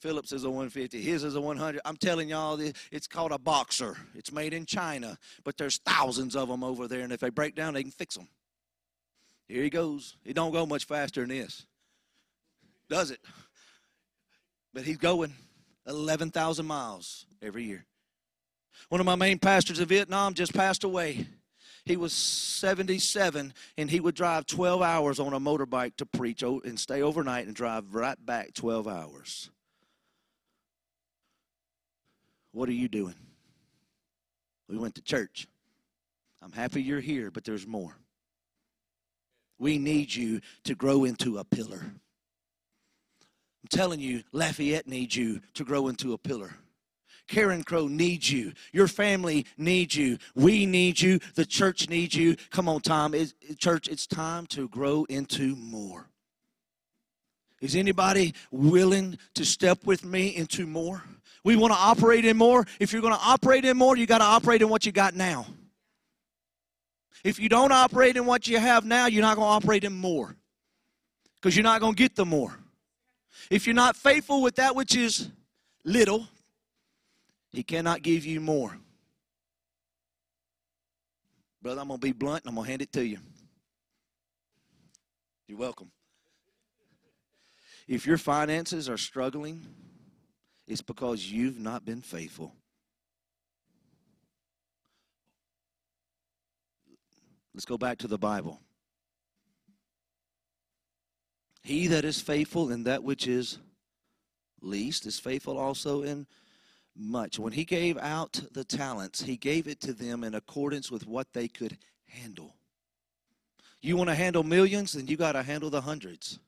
Phillips is a 150. His is a 100. I'm telling y'all, it's called a boxer. It's made in China, but there's thousands of them over there, and if they break down, they can fix them. Here he goes. It don't go much faster than this, does it? But he's going 11,000 miles every year. One of my main pastors in Vietnam just passed away. He was 77, and he would drive 12 hours on a motorbike to preach and stay overnight and drive right back 12 hours. What are you doing? We went to church. I'm happy you're here, but there's more. We need you to grow into a pillar. I'm telling you, Lafayette needs you to grow into a pillar. Carencro needs you. Your family needs you. We need you. The church needs you. Come on, Tom. It's, church, it's time to grow into more. Is anybody willing to step with me into more? We want to operate in more. If you're going to operate in more, you got to operate in what you got now. If you don't operate in what you have now, you're not going to operate in more because you're not going to get the more. If you're not faithful with that which is little, he cannot give you more. Brother, I'm going to be blunt and I'm going to hand it to you. You're welcome. If your finances are struggling, it's because you've not been faithful. Let's go back to the Bible. He that is faithful in that which is least is faithful also in much. When he gave out the talents, he gave it to them in accordance with what they could handle. You want to handle millions, then you got to handle the hundreds.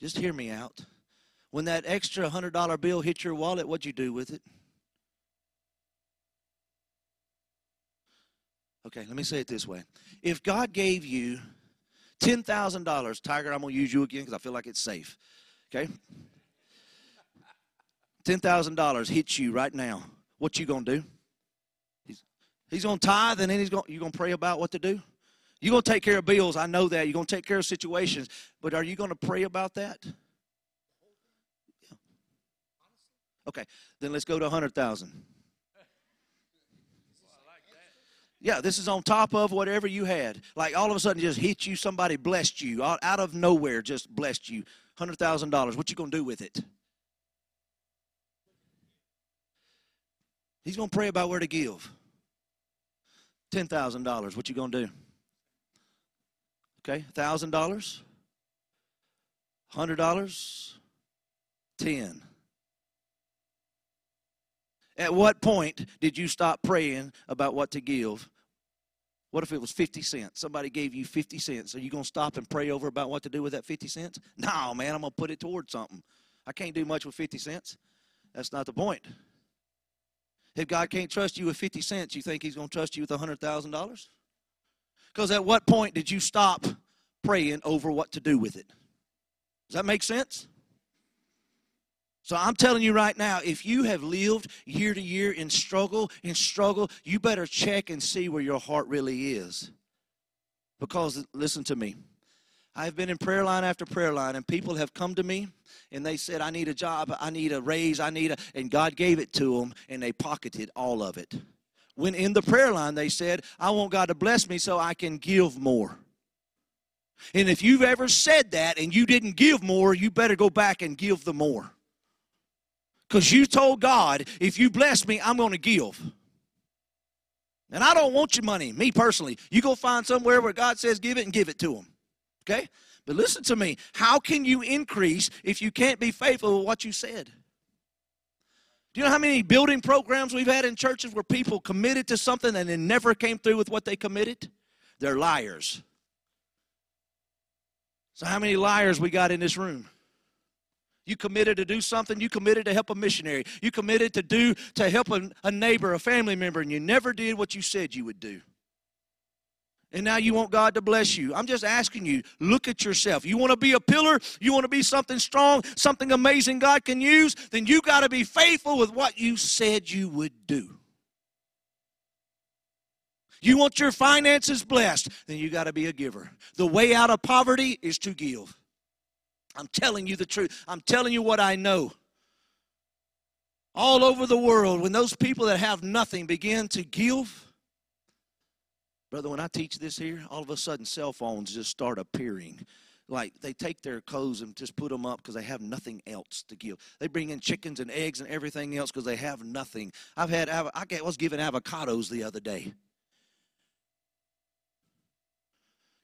Just hear me out. When that extra $100 bill hit your wallet, what'd you do with it? Okay, let me say it this way. If God gave you $10,000, Tiger, I'm going to use you again because I feel like it's safe. Okay? $10,000 hits you right now. What you going to do? He's, he's going to tithe and then he's going you going to pray about what to do? You're going to take care of bills. I know that. You're going to take care of situations. But are you going to pray about that? Okay, then let's go to 100,000. Yeah, this is on top of whatever you had. Like all of a sudden, just hit you. Somebody blessed you out, of nowhere. Just blessed you. Hundred thousand dollars. What you gonna do with it? He's gonna pray about where to give. Ten thousand dollars. What you gonna do? Okay, thousand dollars. Hundred dollars. Ten. At what point did you stop praying about what to give? What if it was 50 cents? Somebody gave you 50 cents. Are you going to stop and pray over about what to do with that 50 cents? [LAUGHS] No, man, I'm going to put it towards something. I can't do much with 50 cents. That's not the point. If God can't trust you with 50 cents, you think He's going to trust you with $100,000? Because at what point did you stop praying over what to do with it? Does that make sense? So I'm telling you right now, if you have lived year to year in struggle, in struggle, you better check and see where your heart really is. Because listen to me. I've been in prayer line after prayer line, and people have come to me and they said, I need a job, I need a raise, I need a, and God gave it to them, and they pocketed all of it. When in the prayer line, they said, I want God to bless me so I can give more. And if you've ever said that and you didn't give more, you better go back and give the more. Because you told God, if you bless me, I'm going to give. And I don't want your money, me personally. You go find somewhere where God says give it and give it to him. Okay? But listen to me. How can you increase if you can't be faithful with what you said? Do you know how many building programs we've had in churches where people committed to something and then never came through with what they committed? They're liars. So, how many liars we got in this room? You committed to do something. You committed to help a missionary. You committed to do to help a, a, neighbor, a family member, and you never did what you said you would do. And now you want God to bless you. I'm just asking you, look at yourself. You want to be a pillar, you want to be something strong, something amazing God can use, then you got to be faithful with what you said you would do. You want your finances blessed, then you got to be a giver. The way out of poverty is to give. I'm telling you the truth. I'm telling you what I know. All over the world, when those people that have nothing begin to give, brother, when I teach this here, all of a sudden cell phones just start appearing. Like they take their clothes and just put them up because they have nothing else to give. They bring in chickens and eggs and everything else because they have nothing. I've had, I was given avocados the other day.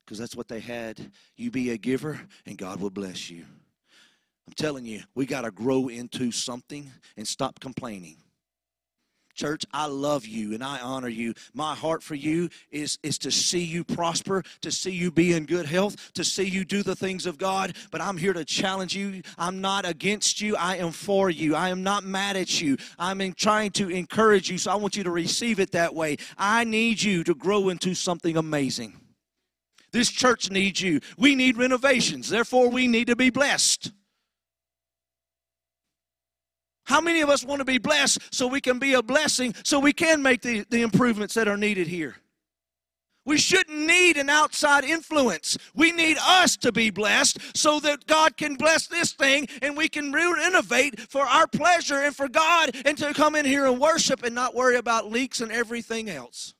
Because that's what they had. You be a giver, and God will bless you. I'm telling you, we got to grow into something and stop complaining. Church, I love you and I honor you. My heart for you is, is to see you prosper, to see you be in good health, to see you do the things of God. But I'm here to challenge you. I'm not against you, I am for you. I am not mad at you. I'm in trying to encourage you, so I want you to receive it that way. I need you to grow into something amazing. This church needs you. We need renovations. Therefore, we need to be blessed. How many of us want to be blessed so we can be a blessing so we can make the, the improvements that are needed here? We shouldn't need an outside influence. We need us to be blessed so that God can bless this thing and we can renovate for our pleasure and for God and to come in here and worship and not worry about leaks and everything else.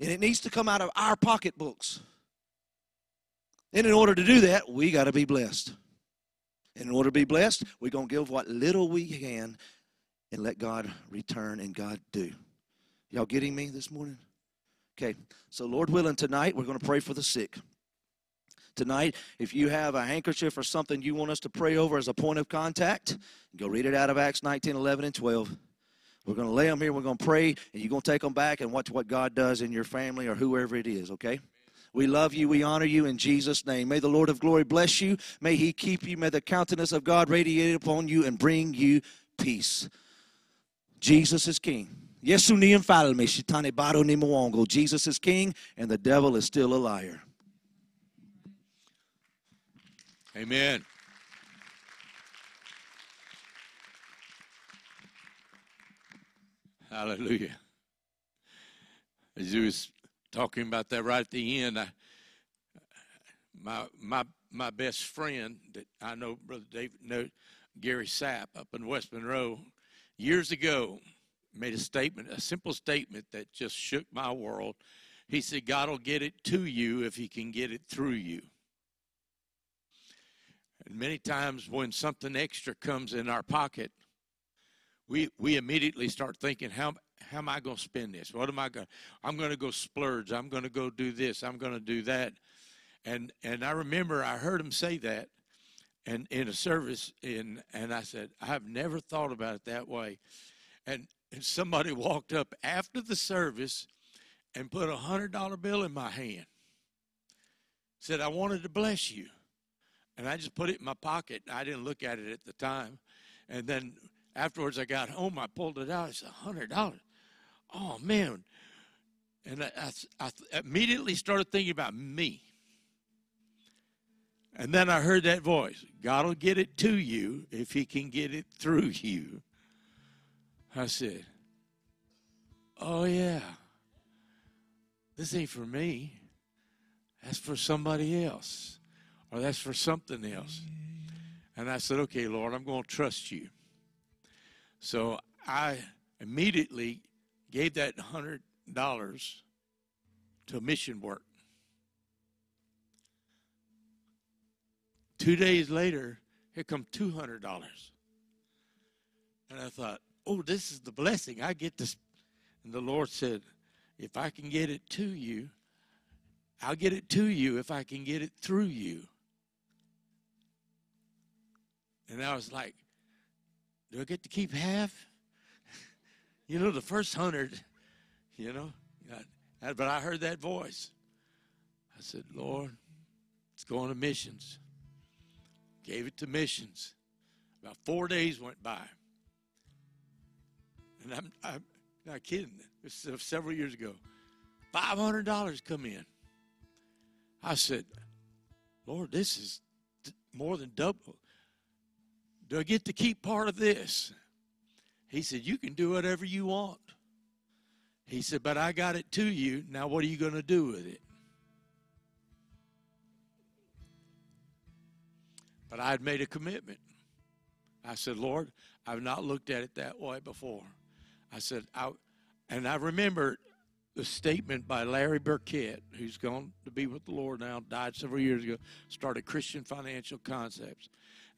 And it needs to come out of our pocketbooks. And in order to do that, we got to be blessed. And in order to be blessed, we're going to give what little we can and let God return and God do. Y'all getting me this morning? Okay, so Lord willing, tonight we're going to pray for the sick. Tonight, if you have a handkerchief or something you want us to pray over as a point of contact, go read it out of Acts 19, 11, and 12. We're going to lay them here. We're going to pray, and you're going to take them back and watch what God does in your family or whoever it is, okay? We love you. We honor you in Jesus' name. May the Lord of glory bless you. May he keep you. May the countenance of God radiate upon you and bring you peace. Jesus is king. Yesu ni mfalme, shetani bado ni mwongo. Jesus is king, and the devil is still a liar. Amen. Hallelujah. As you was talking about that right at the end, I, my my my best friend that I know, Brother David, know, Gary Sapp up in West Monroe, years ago, made a statement, a simple statement that just shook my world. He said, "God will get it to you if He can get it through you." And many times when something extra comes in our pocket, we we immediately start thinking how how am I going to spend this? What am I going? I'm going to go splurge. I'm going to go do this. I'm going to do that. And and I remember I heard him say that, and in a service, in and I said I've never thought about it that way, and and somebody [LAUGHS] walked up after the service, and put a hundred dollar bill in my hand. Said I wanted to bless you, and I just put it in my pocket. I didn't look at it at the time, and then afterwards I got home, I pulled it out. It's a hundred dollars. Oh man! And I, I, I immediately started thinking about me. And then I heard that voice God will get it to you if He can get it through you. I said, Oh, yeah. This ain't for me. That's for somebody else, or that's for something else. And I said, Okay, Lord, I'm going to trust you. So I immediately gave that hundred dollars to mission work. Two days later, here come two hundred dollars. And I thought, oh, this is the blessing. I get this. And the Lord said, if I can get it to you, I'll get it to you if I can get it through you. And I was like, do I get to keep half? you know, the first hundred, you know. But I heard that voice. I said, Lord, it's going to missions. Gave it to missions. About four days went by. And I'm, I'm not kidding. This was several years ago. $500 come in. I said, Lord, this is more than double. Do I get to keep part of this? He said, You can do whatever you want. He said, But I got it to you. Now, what are you going to do with it? But I had made a commitment. I said, Lord, I've not looked at it that way before. I said, I, and I remember the statement by Larry Burkett, who's gone to be with the Lord now, died several years ago, started Christian Financial Concepts.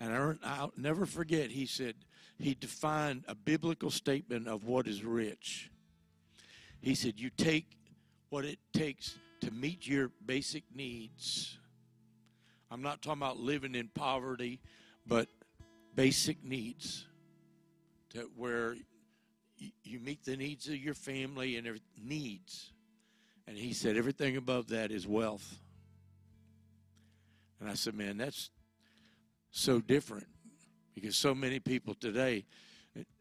And I, I'll never forget, he said, he defined a biblical statement of what is rich. He said, You take what it takes to meet your basic needs. I'm not talking about living in poverty, but basic needs to where you meet the needs of your family and needs. And he said, Everything above that is wealth. And I said, Man, that's so different because so many people today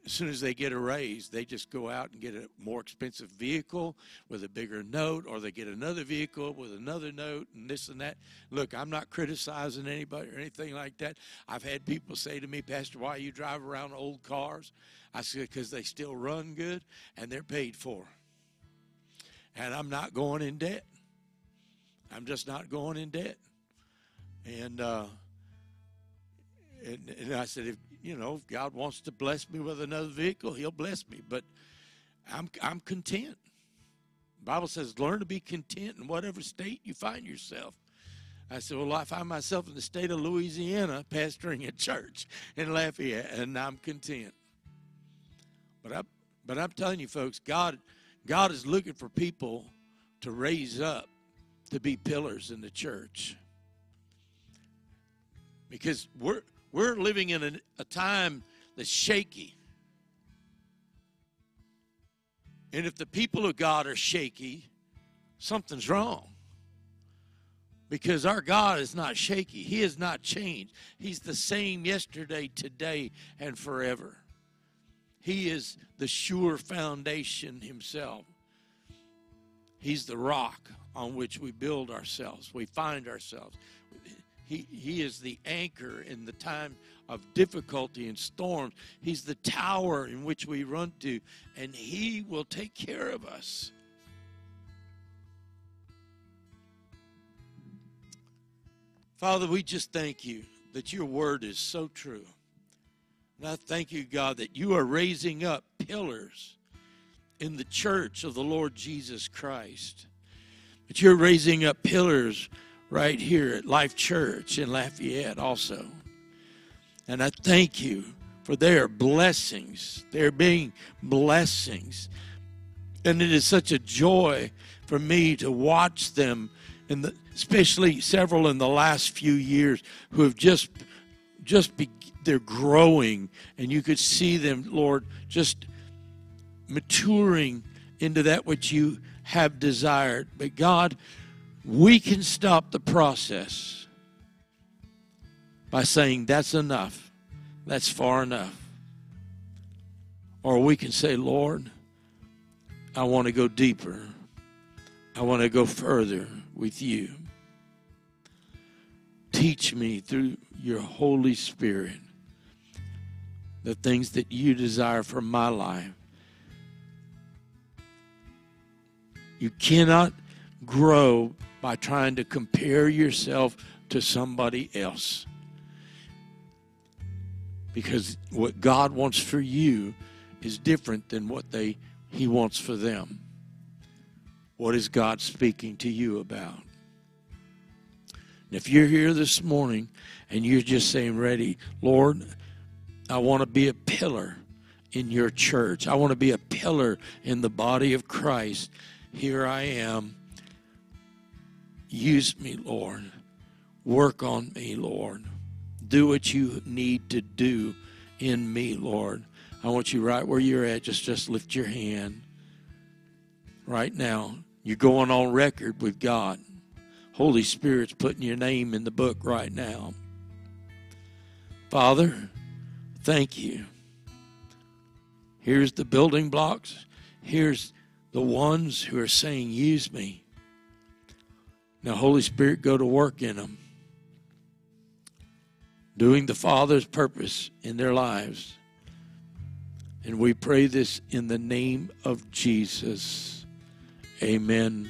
as soon as they get a raise they just go out and get a more expensive vehicle with a bigger note or they get another vehicle with another note and this and that. Look i'm not criticizing anybody or anything like that. I've had people say to me pastor why you drive around old cars? I said because they still run good and they're paid for. And i'm not going in debt. I'm just not going in debt. And uh and, and I said, if you know, if God wants to bless me with another vehicle, He'll bless me. But I'm I'm content. The Bible says, learn to be content in whatever state you find yourself. I said, well, I find myself in the state of Louisiana, pastoring a church in Lafayette, and I'm content. But I, but I'm telling you, folks, God, God is looking for people to raise up to be pillars in the church because we're we're living in a, a time that's shaky. And if the people of God are shaky, something's wrong. Because our God is not shaky. He has not changed. He's the same yesterday, today, and forever. He is the sure foundation himself. He's the rock on which we build ourselves, we find ourselves. He, he is the anchor in the time of difficulty and storms. He's the tower in which we run to, and He will take care of us. Father, we just thank you that your word is so true. And I thank you, God, that you are raising up pillars in the church of the Lord Jesus Christ. That you're raising up pillars right here at Life Church in Lafayette also. And I thank you for their blessings. They're being blessings. And it is such a joy for me to watch them, and the, especially several in the last few years who have just just be, they're growing, and you could see them, Lord, just maturing into that which you have desired. But God, we can stop the process by saying, That's enough. That's far enough. Or we can say, Lord, I want to go deeper. I want to go further with you. Teach me through your Holy Spirit the things that you desire for my life. You cannot grow by trying to compare yourself to somebody else. Because what God wants for you is different than what they he wants for them. What is God speaking to you about? And if you're here this morning and you're just saying, Ready, Lord, I want to be a pillar in your church. I want to be a pillar in the body of Christ. Here I am. Use me, Lord. Work on me, Lord. Do what you need to do in me, Lord. I want you right where you're at. Just just lift your hand. Right now. You're going on record with God. Holy Spirit's putting your name in the book right now. Father, thank you. Here's the building blocks. Here's the ones who are saying, Use me. Now, Holy Spirit, go to work in them, doing the Father's purpose in their lives. And we pray this in the name of Jesus. Amen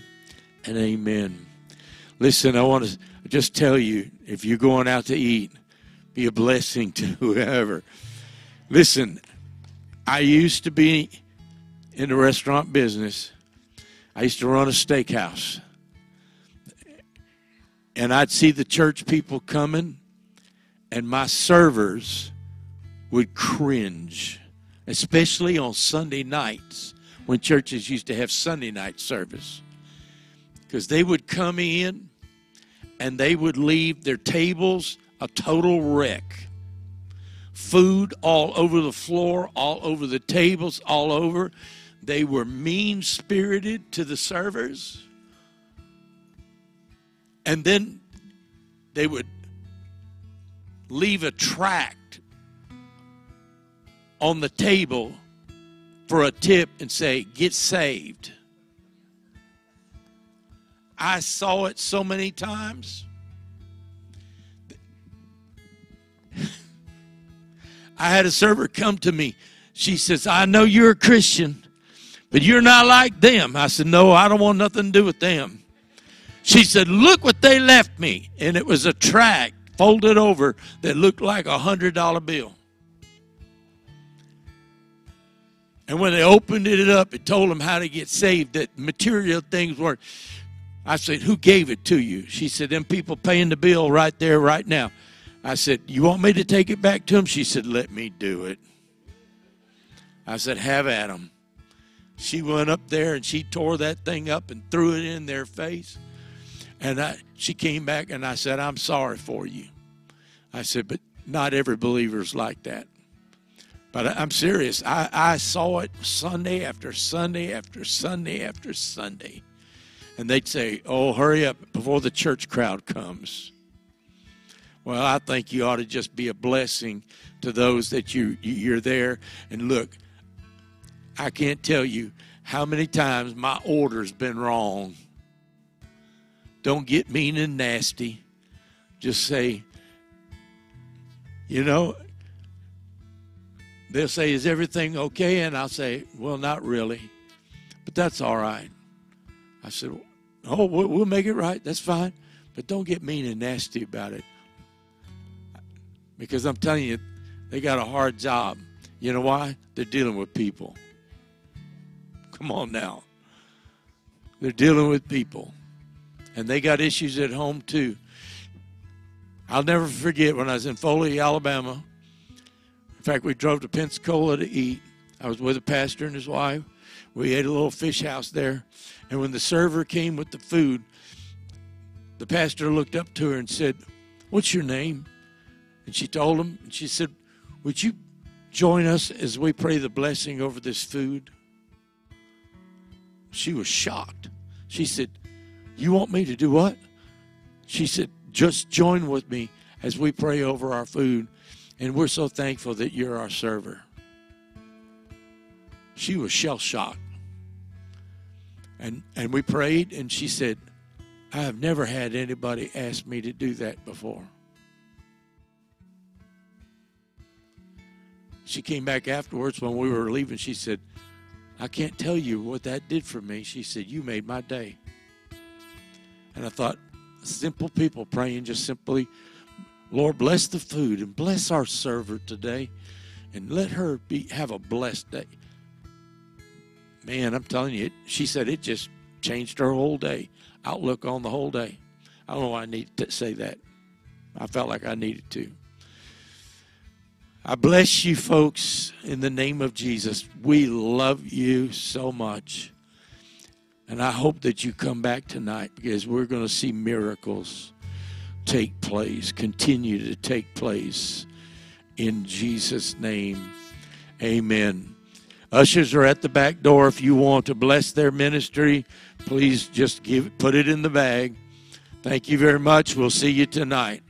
and amen. Listen, I want to just tell you if you're going out to eat, be a blessing to [LAUGHS] whoever. Listen, I used to be in the restaurant business. I used to run a steakhouse. And I'd see the church people coming, and my servers would cringe, especially on Sunday nights when churches used to have Sunday night service. Because they would come in and they would leave their tables a total wreck. Food all over the floor, all over the tables, all over. They were mean spirited to the servers. And then they would leave a tract on the table for a tip and say, Get saved. I saw it so many times. [LAUGHS] I had a server come to me. She says, I know you're a Christian, but you're not like them. I said, No, I don't want nothing to do with them. She said, Look what they left me. And it was a tract folded over that looked like a hundred dollar bill. And when they opened it up, it told them how to get saved, that material things weren't. I said, Who gave it to you? She said, Them people paying the bill right there, right now. I said, You want me to take it back to them? She said, Let me do it. I said, Have at them. She went up there and she tore that thing up and threw it in their face. And I, she came back and I said, I'm sorry for you. I said, But not every believer's like that. But I'm serious. I, I saw it Sunday after Sunday after Sunday after Sunday. And they'd say, Oh, hurry up before the church crowd comes. Well, I think you ought to just be a blessing to those that you- you're there. And look, I can't tell you how many times my order's been wrong. Don't get mean and nasty. Just say, you know, they'll say, Is everything okay? And I'll say, Well, not really. But that's all right. I said, Oh, we'll make it right. That's fine. But don't get mean and nasty about it. Because I'm telling you, they got a hard job. You know why? They're dealing with people. Come on now. They're dealing with people. And they got issues at home too. I'll never forget when I was in Foley, Alabama. In fact, we drove to Pensacola to eat. I was with a pastor and his wife. We ate a little fish house there. And when the server came with the food, the pastor looked up to her and said, What's your name? And she told him, and she said, Would you join us as we pray the blessing over this food? She was shocked. She said, You want me to do what? She said, Just join with me as we pray over our food. And we're so thankful that you're our server. She was shell shocked. And, and we prayed, and she said, I have never had anybody ask me to do that before. She came back afterwards when we were leaving. She said, I can't tell you what that did for me. She said, You made my day. And I thought, simple people praying just simply, Lord, bless the food and bless our server today and let her be have a blessed day. Man, I'm telling you, it, she said it just changed her whole day, outlook on the whole day. I don't know why I need to say that. I felt like I needed to. I bless you, folks, in the name of Jesus. We love you so much. And I hope that you come back tonight because we're going to see miracles take place, continue to take place in Jesus' name. Amen. Ushers are at the back door. If you want to bless their ministry, please just give put it in the bag. Thank you very much. We'll see you tonight.